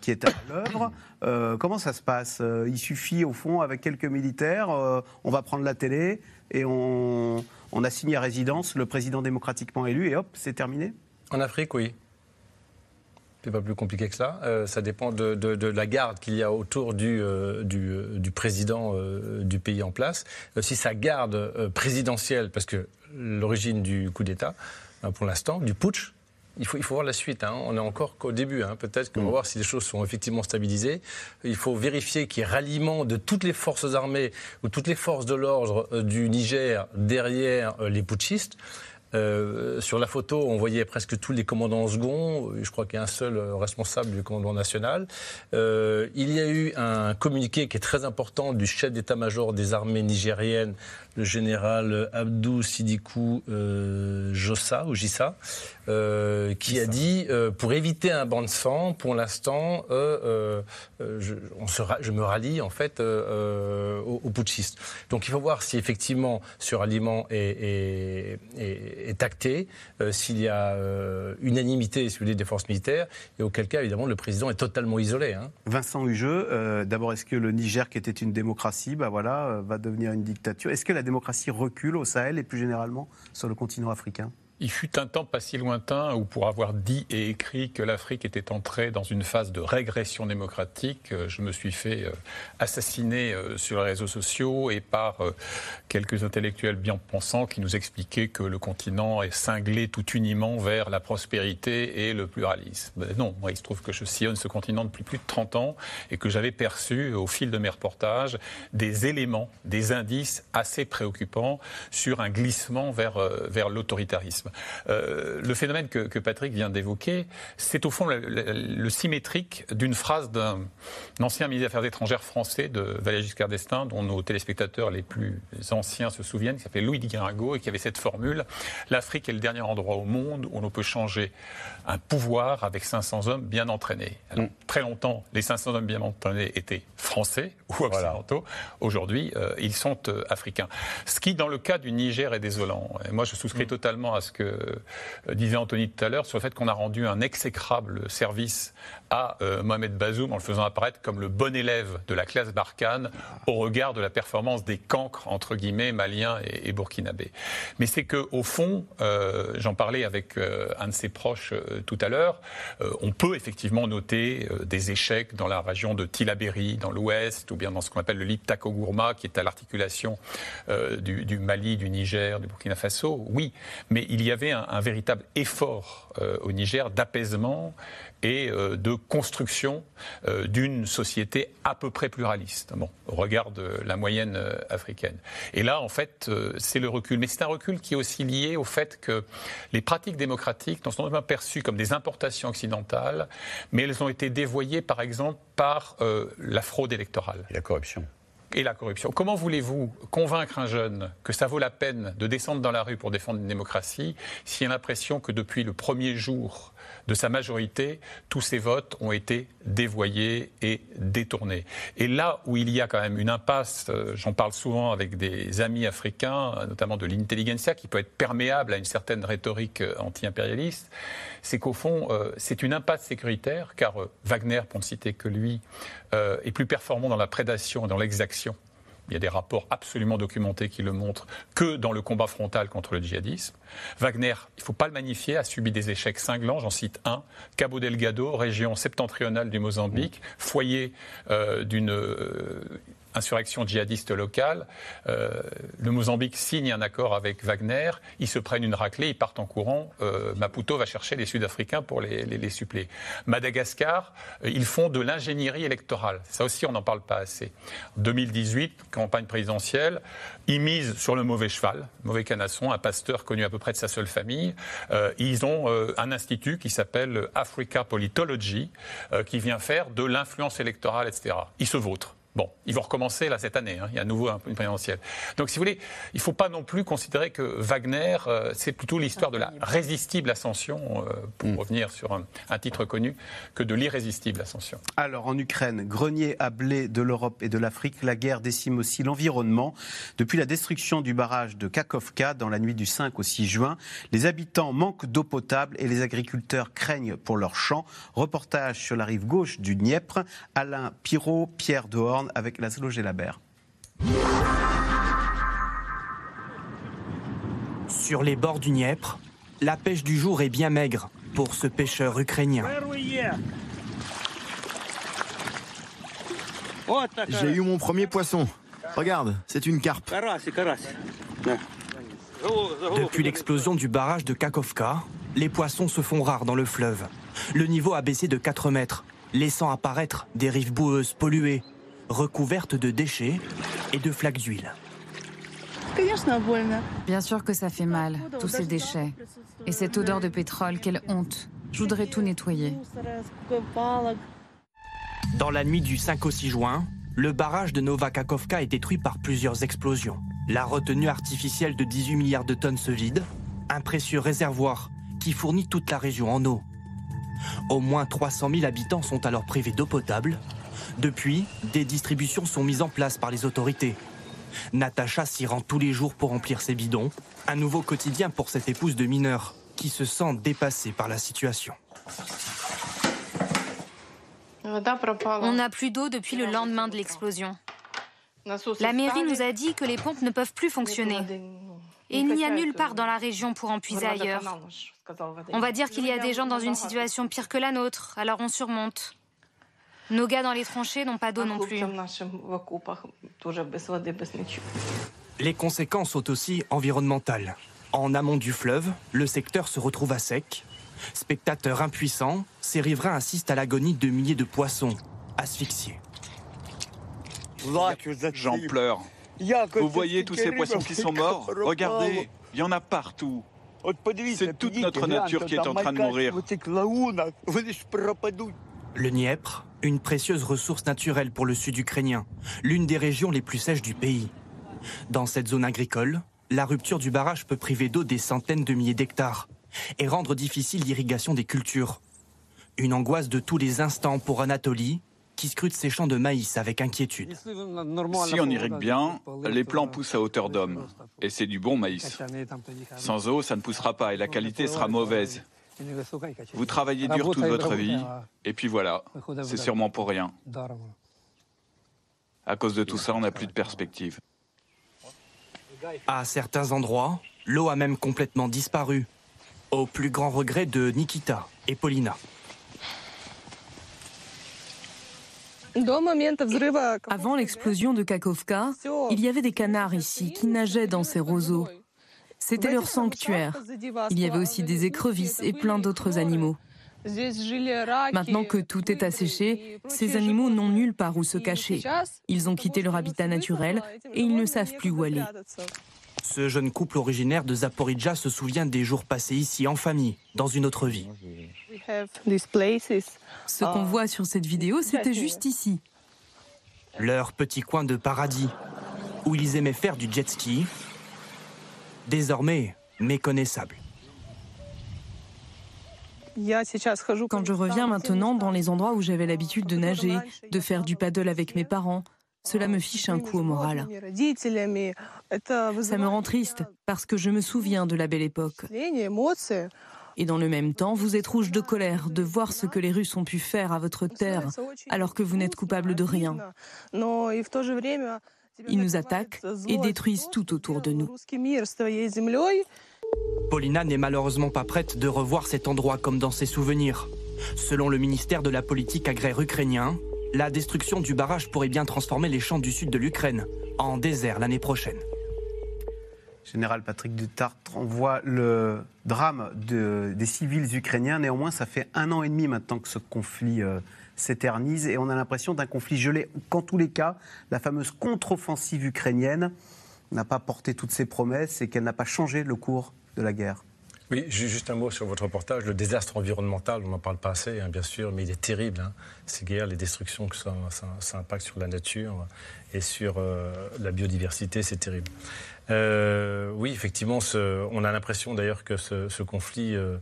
qui est à l'œuvre, euh, comment ça se passe euh, Il suffit, au fond, avec quelques militaires, euh, on va prendre la télé et on, assigne à résidence le président démocratiquement élu et hop, c'est terminé En Afrique, oui. C'est pas plus compliqué que ça. ça dépend de, la garde qu'il y a autour du, du, président du pays en place. si sa garde présidentielle, parce que l'origine du coup d'État, pour l'instant, du putsch, il faut, il faut voir la suite. Hein. On est encore qu'au début. Hein. Peut-être qu'on va mm. voir si les choses sont effectivement stabilisées. Il faut vérifier qu'il y ait ralliement de toutes les forces armées ou toutes les forces de l'ordre euh, du Niger derrière euh, les putschistes. Euh, sur la photo, on voyait presque tous les commandants second. Je crois qu'il y a un seul responsable du commandement national. il y a eu un communiqué qui est très important du chef d'état-major des armées nigériennes, le général Abdou Sidikou Jossa ou Jissa, euh, qui a dit euh, pour éviter un banc de sang, pour l'instant, euh, je, je, me rallie en fait aux, putschistes. Donc il faut voir si effectivement ce ralliement est, est, est, acté, s'il y a unanimité si des forces militaires, et auquel cas évidemment le président est totalement isolé. Hein. Vincent Hugeux, d'abord est-ce que le Niger qui était une démocratie, bah voilà, va devenir une dictature? Est-ce que la démocratie recule au Sahel et plus généralement sur le continent africain? Il fut un temps pas si lointain où, pour avoir dit et écrit que l'Afrique était entrée dans une phase de régression démocratique, euh, je me suis fait euh, assassiner euh, sur les réseaux sociaux et par quelques intellectuels bien pensants qui nous expliquaient que le continent est cinglé tout uniment vers la prospérité et le pluralisme. Ben non, moi, il se trouve que je sillonne ce continent depuis plus de 30 ans et que j'avais perçu, au fil de mes reportages, des éléments, des indices assez préoccupants sur un glissement vers, vers l'autoritarisme. Euh, le phénomène que, Patrick vient d'évoquer, c'est au fond le, symétrique d'une phrase d'un ancien ministre des Affaires étrangères français de Valéry Giscard d'Estaing, dont nos téléspectateurs les plus anciens se souviennent, qui s'appelait Louis Guirago et qui avait cette formule L'Afrique est le dernier endroit au monde où l'on peut changer un pouvoir avec 500 hommes bien entraînés. Mm. Très longtemps, les 500 hommes bien entraînés étaient français ou occidentaux. Aujourd'hui, euh, ils sont euh, africains. Ce qui, dans le cas du Niger, est désolant. Et moi, je souscris mm. totalement à ce que euh, disait Anthony tout à l'heure, sur le fait qu'on a rendu un exécrable service à euh, Mohamed Bazoum en le faisant apparaître comme le bon élève de la classe Barkhane au regard de la performance des cancres, entre guillemets, maliens et, burkinabés. Mais c'est qu'au fond, euh, j'en parlais avec un de ses proches tout à l'heure, on peut effectivement noter des échecs dans la région de Tilaberi, dans l'ouest, ou bien dans ce qu'on appelle le Liptako Gourma, qui est à l'articulation du, Mali, du Niger, du Burkina Faso. Oui, mais il y avait un, véritable effort euh, au Niger d'apaisement et euh, de construction euh, d'une société à peu près pluraliste, bon, au regard de la moyenne africaine. Et là, en fait, c'est le recul. Mais c'est un recul qui est aussi lié au fait que les pratiques démocratiques ne sont pas perçues comme des importations occidentales, mais elles ont été dévoyées, par exemple, par la fraude électorale. Et la corruption et la corruption. Comment voulez-vous convaincre un jeune que ça vaut la peine de descendre dans la rue pour défendre une démocratie s'il a l'impression que depuis le premier jour de sa majorité, tous ses votes ont été dévoyés et détournés. Et là où il y a quand même une impasse, euh, j'en parle souvent avec des amis africains, notamment de l'intelligentsia, qui peut être perméable à une certaine rhétorique euh, anti-impérialiste, c'est qu'au fond, euh, c'est une impasse sécuritaire, car Wagner, pour ne citer que lui, est plus performant dans la prédation et dans l'exaction il y a des rapports absolument documentés qui le montrent, que dans le combat frontal contre le djihadisme. Wagner, il ne faut pas le magnifier, a subi des échecs cinglants, j'en cite un, Cabo Delgado, région septentrionale du Mozambique, foyer euh, d'une... Euh, insurrection djihadiste locale, le Mozambique signe un accord avec Wagner, ils se prennent une raclée, ils partent en courant, Maputo va chercher les Sud-Africains pour les, suppléer. Madagascar, ils font de l'ingénierie électorale. Ça aussi, on n'en parle pas assez. 2018, campagne présidentielle, ils misent sur le mauvais cheval, mauvais canasson, un pasteur connu à peu près de sa seule famille. ils ont un institut qui s'appelle Africa Politology, euh, qui vient faire de l'influence électorale, etc. Ils se vautrent. Bon, ils vont recommencer là cette année. Hein. Il y a à nouveau une présidentielle. Donc, si vous voulez, il ne faut pas non plus considérer que Wagner, euh, c'est plutôt l'histoire de la résistible ascension, euh, pour mm. revenir sur un, titre connu, que de l'irrésistible ascension. Alors, en Ukraine, grenier à blé de l'Europe et de l'Afrique, la guerre décime aussi l'environnement. Depuis la destruction du barrage de Kakovka dans la nuit du 5 au 6 juin, les habitants manquent d'eau potable et les agriculteurs craignent pour leurs champs. Reportage sur la rive gauche du Dniepr. Alain Pirot, Pierre Avec la Labert. Sur les bords du Dniepr, la pêche du jour est bien maigre pour ce pêcheur ukrainien. J'ai eu mon premier poisson. Regarde, c'est une carpe. Depuis l'explosion du barrage de Kakovka, les poissons se font rares dans le fleuve. Le niveau a baissé de 4 mètres, laissant apparaître des rives boueuses polluées recouverte de déchets et de flaques d'huile. Bien sûr que ça fait mal, tous ces déchets. Et cette odeur de pétrole, quelle honte. Je voudrais tout nettoyer. Dans la nuit du 5 au 6 juin, le barrage de Novakakovka est détruit par plusieurs explosions. La retenue artificielle de 18 milliards de tonnes se vide, un précieux réservoir qui fournit toute la région en eau. Au moins 300 000 habitants sont alors privés d'eau potable depuis, des distributions sont mises en place par les autorités. Natacha s'y rend tous les jours pour remplir ses bidons. Un nouveau quotidien pour cette épouse de mineur qui se sent dépassée par la situation. On n'a plus d'eau depuis le lendemain de l'explosion. La mairie nous a dit que les pompes ne peuvent plus fonctionner. Et il n'y a nulle part dans la région pour en puiser ailleurs. On va dire qu'il y a des gens dans une situation pire que la nôtre, alors on surmonte. Nos gars dans les tranchées n'ont pas d'eau non plus. Les conséquences sont aussi environnementales. En amont du fleuve, le secteur se retrouve à sec. Spectateurs impuissants, ces riverains assistent à l'agonie de milliers de poissons, asphyxiés. J'en pleure. Vous voyez tous ces poissons qui sont morts Regardez, il y en a partout. C'est toute notre nature qui est en train de mourir. Le Dniepr, une précieuse ressource naturelle pour le sud ukrainien, l'une des régions les plus sèches du pays. Dans cette zone agricole, la rupture du barrage peut priver d'eau des centaines de milliers d'hectares et rendre difficile l'irrigation des cultures. Une angoisse de tous les instants pour Anatolie, qui scrute ses champs de maïs avec inquiétude. Si on irrigue bien, les plants poussent à hauteur d'homme. Et c'est du bon maïs. Sans eau, ça ne poussera pas et la qualité sera mauvaise. Vous travaillez dur toute votre vie, et puis voilà, c'est sûrement pour rien. À cause de tout ça, on n'a plus de perspective. À certains endroits, l'eau a même complètement disparu, au plus grand regret de Nikita et Paulina. Avant l'explosion de Kakovka, il y avait des canards ici qui nageaient dans ces roseaux. C'était leur sanctuaire. Il y avait aussi des écrevisses et plein d'autres animaux. Maintenant que tout est asséché, ces animaux n'ont nulle part où se cacher. Ils ont quitté leur habitat naturel et ils ne savent plus où aller. Ce jeune couple originaire de Zaporizhia se souvient des jours passés ici en famille, dans une autre vie. Ce qu'on voit sur cette vidéo, c'était juste ici. Leur petit coin de paradis, où ils aimaient faire du jet ski, désormais méconnaissable. Quand je reviens maintenant dans les endroits où j'avais l'habitude de nager, de faire du paddle avec mes parents, cela me fiche un coup au moral. Ça me rend triste parce que je me souviens de la belle époque. Et dans le même temps, vous êtes rouge de colère de voir ce que les Russes ont pu faire à votre terre alors que vous n'êtes coupable de rien. Ils nous attaquent et détruisent tout autour de nous. Paulina n'est malheureusement pas prête de revoir cet endroit comme dans ses souvenirs. Selon le ministère de la politique agraire ukrainien, la destruction du barrage pourrait bien transformer les champs du sud de l'Ukraine en désert l'année prochaine. Général Patrick Dutartre, on voit le drame des civils ukrainiens. Néanmoins, ça fait un an et demi maintenant que ce conflit euh, s'éternise et on a l'impression d'un conflit gelé. Qu'en tous les cas, la fameuse contre-offensive ukrainienne n'a pas porté toutes ses promesses et qu'elle n'a pas changé le cours de la guerre. Oui, juste un mot sur votre reportage. Le désastre environnemental, on n'en parle pas assez, hein, bien sûr, mais il est terrible. Hein. Ces guerres, les destructions que ça, impacte sur la nature et sur euh, la biodiversité, c'est terrible. Euh, oui, effectivement, on a l'impression d'ailleurs que ce, conflit euh,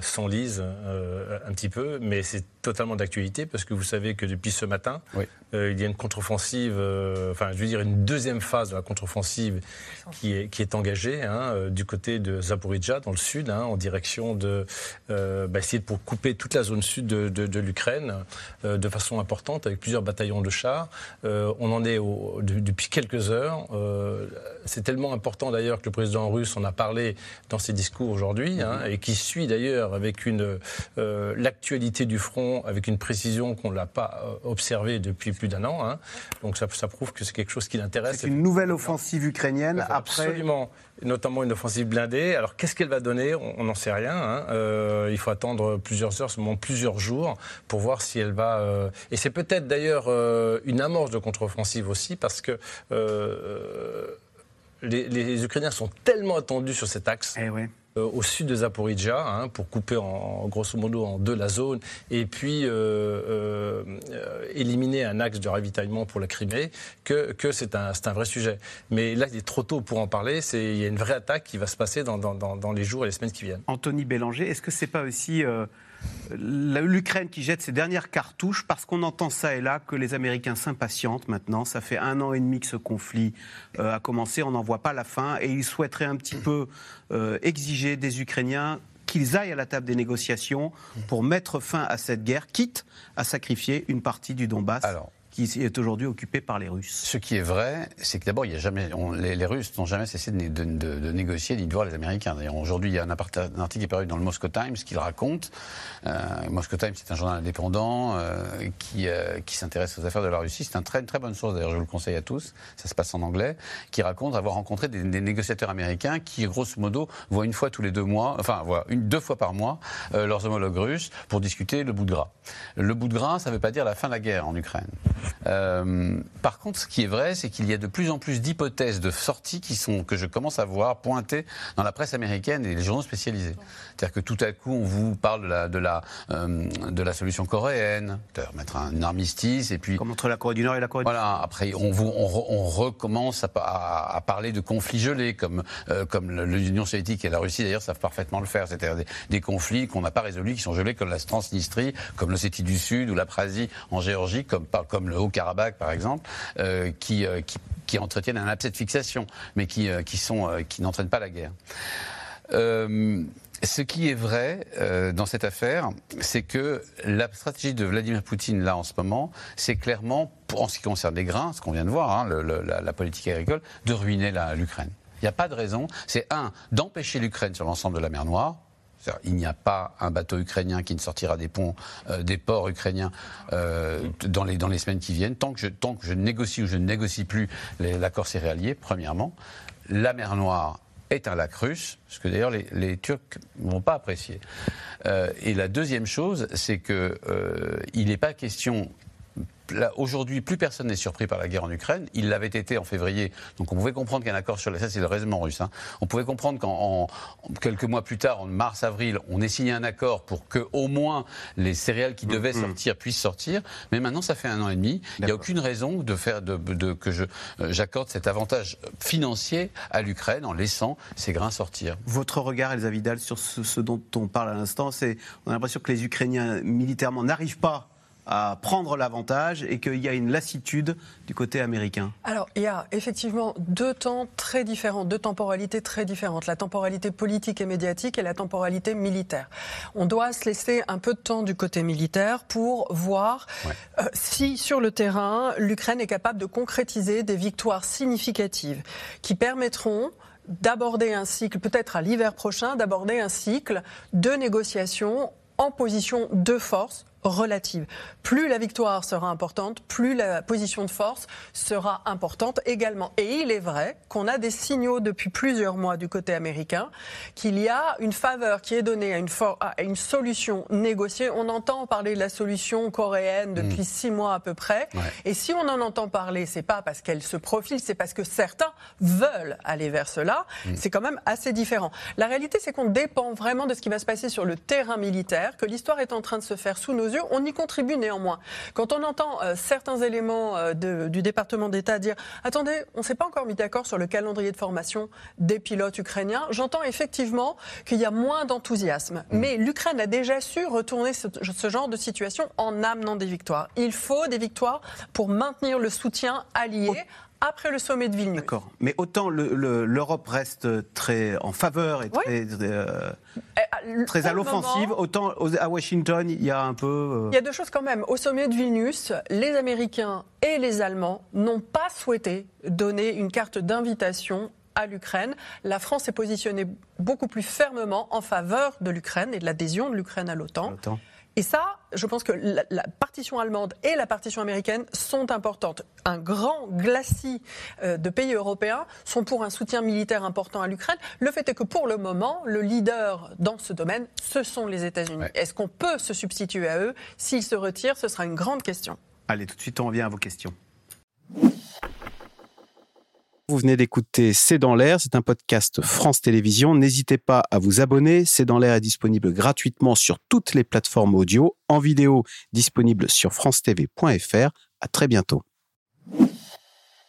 s'enlise un petit peu, mais c'est totalement d'actualité parce que vous savez que depuis ce matin, euh, il y a une contre-offensive, euh, enfin, je veux dire, une deuxième phase de la contre-offensive qui est, qui est engagée hein, euh, du côté de Zaporizhia, dans le sud, hein, en direction de bah, essayer de pour couper toute la zone sud de, de, l'Ukraine de façon importante avec plusieurs bataillons de chars. on en est au, depuis quelques heures. C'est tellement important d'ailleurs que le président russe en a parlé dans ses discours aujourd'hui hein, et qui suit d'ailleurs avec une l'actualité du front avec une précision qu'on l'a pas euh, observée depuis plus d'un an. Hein. Donc ça, prouve que c'est quelque chose qui l'intéresse. C'est une nouvelle offensive ukrainienne après. Absolument, notamment une offensive blindée. Alors qu'est-ce qu'elle va donner? On n'en sait rien. Hein. Euh, il faut attendre plusieurs heures, seulement plusieurs jours, pour voir si elle va. Euh, et c'est peut-être d'ailleurs une amorce de contre-offensive aussi, parce que. Les, Ukrainiens sont tellement attendus sur cet axe. Eh ouais. Euh, au sud de Zaporizhia hein, pour couper en, grosso modo en deux la zone et puis euh, euh, éliminer un axe de ravitaillement pour la Crimée que, que c'est un, un, vrai sujet. Mais là, il est trop tôt pour en parler. Il y a une vraie attaque qui va se passer dans, dans, les jours et les semaines qui viennent. Anthony Bélanger, est-ce que c'est pas aussi l'Ukraine qui jette ses dernières cartouches parce qu'on entend ça et là que les Américains s'impatientent maintenant. Ça fait un an et demi que ce conflit euh, a commencé, on n'en voit pas la fin et ils souhaiteraient un petit peu euh, exiger des Ukrainiens qu'ils aillent à la table des négociations pour mettre fin à cette guerre, quitte à sacrifier une partie du Donbass qui est aujourd'hui occupé par les Russes. Ce qui est vrai, c'est que d'abord, il y a jamais, les, Russes n'ont jamais cessé de, négocier ni de voir les Américains. D'ailleurs, aujourd'hui, il y a un, article qui est paru dans le Moscow Times qui le raconte. Euh, Moscow Times, c'est un journal indépendant euh, qui, euh, qui s'intéresse aux affaires de la Russie. C'est une très bonne source, d'ailleurs, je vous le conseille à tous. Ça se passe en anglais, qui raconte avoir rencontré des, négociateurs américains qui, grosso modo, voient une fois tous les deux mois, enfin, voient deux fois par mois, euh, leurs homologues russes pour discuter le bout de gras. Le bout de gras, ça ne veut pas dire la fin de la guerre en Ukraine. Euh, par contre, ce qui est vrai, c'est qu'il y a de plus en plus d'hypothèses de sortie qui sont, que je commence à voir pointées dans la presse américaine et les journaux spécialisés. C'est-à-dire que tout à coup, on vous parle de la, de la, euh, de la solution coréenne, mettre un armistice et puis. Comme entre la Corée du Nord et la Corée du Sud. Voilà, après, on, vous, on, recommence à, à, parler de conflits gelés, comme, euh, comme l'Union soviétique et la Russie d'ailleurs savent parfaitement le faire. C'est-à-dire des, conflits qu'on n'a pas résolus, qui sont gelés, comme la Transnistrie, comme l'Ossétie du Sud ou l'Aprasie en Géorgie, comme, comme le Haut-Karabakh par exemple, euh, qui, qui, entretiennent un abcès de fixation, mais qui, qui, sont, qui n'entraînent pas la guerre. Ce qui est vrai euh, dans cette affaire, c'est que la stratégie de Vladimir Poutine, là, en ce moment, c'est clairement, en ce qui concerne les grains, ce qu'on vient de voir, hein, la, politique agricole, de ruiner l'Ukraine. Il n'y a pas de raison. C'est un, d'empêcher l'Ukraine sur l'ensemble de la mer Noire, il n'y a pas un bateau ukrainien qui ne sortira des ponts, euh, des ports ukrainiens euh, dans, les, semaines qui viennent, tant que je, tant que je négocie ou je ne négocie plus l'accord céréalier, premièrement. La mer Noire est un lac russe, ce que d'ailleurs les, Turcs ne vont pas apprécier. Euh, et la deuxième chose, c'est qu'il n'est pas question Aujourd'hui, plus personne n'est surpris par la guerre en Ukraine. Il l'avait été en février. Donc on pouvait comprendre qu'un accord sur les... Ça, c'est le raisonnement russe. Hein. On pouvait comprendre qu'en quelques mois plus tard, en mars-avril, on ait signé un accord pour que au moins les céréales qui devaient mm-hmm. sortir puissent sortir. Mais maintenant, ça fait un an et demi. Il n'y a aucune raison de faire de, de que euh, j'accorde cet avantage financier à l'Ukraine en laissant ces grains sortir. Votre regard, Elsa Vidal, sur ce, ce dont on parle à l'instant, c'est on a l'impression que les Ukrainiens militairement n'arrivent pas à prendre l'avantage et qu'il y a une lassitude du côté américain Alors, il y a effectivement deux temps très différents, deux temporalités très différentes. La temporalité politique et médiatique et la temporalité militaire. On doit se laisser un peu de temps du côté militaire pour voir euh, si, sur le terrain, l'Ukraine est capable de concrétiser des victoires significatives qui permettront d'aborder un cycle, peut-être à l'hiver prochain, d'aborder un cycle de négociations en position de force relative. Plus la victoire sera importante, plus la position de force sera importante également. Et il est vrai qu'on a des signaux depuis plusieurs mois du côté américain qu'il y a une faveur qui est donnée à une, à une solution négociée. On entend parler de la solution coréenne depuis mm. six mois à peu près. Et si on en entend parler, c'est pas parce qu'elle se profile, c'est parce que certains veulent aller vers cela. Mm. C'est quand même assez différent. La réalité, c'est qu'on dépend vraiment de ce qui va se passer sur le terrain militaire, que l'histoire est en train de se faire sous nos yeux. On y contribue néanmoins. Quand on entend euh, certains éléments euh, du département d'État dire attendez, on ne s'est pas encore mis d'accord sur le calendrier de formation des pilotes ukrainiens, j'entends effectivement qu'il y a moins d'enthousiasme. Mm. Mais l'Ukraine a déjà su retourner ce, genre de situation en amenant des victoires. Il faut des victoires pour maintenir le soutien allié après le sommet de Vilnius. D'accord. Mais autant l'Europe reste très en faveur et très, euh, eh, très à l'offensive, autant à Washington, il y a un peu. Euh, il y a deux choses quand même. Au sommet de Vilnius, les Américains et les Allemands n'ont pas souhaité donner une carte d'invitation à l'Ukraine. La France est positionnée beaucoup plus fermement en faveur de l'Ukraine et de l'adhésion de l'Ukraine à l'OTAN. Et ça, je pense que la, partition allemande et la partition américaine sont importantes. Un grand glacis euh, de pays européens sont pour un soutien militaire important à l'Ukraine. Le fait est que pour le moment, le leader dans ce domaine, ce sont les États-Unis. Est-ce qu'on peut se substituer à eux? S'ils se retirent, ce sera une grande question. Allez, tout de suite, on revient à vos questions. Vous venez d'écouter C'est dans l'air, c'est un podcast France Télévisions. N'hésitez pas à vous abonner. C'est dans l'air est disponible gratuitement sur toutes les plateformes audio, en vidéo disponible sur francetv.fr. À très bientôt.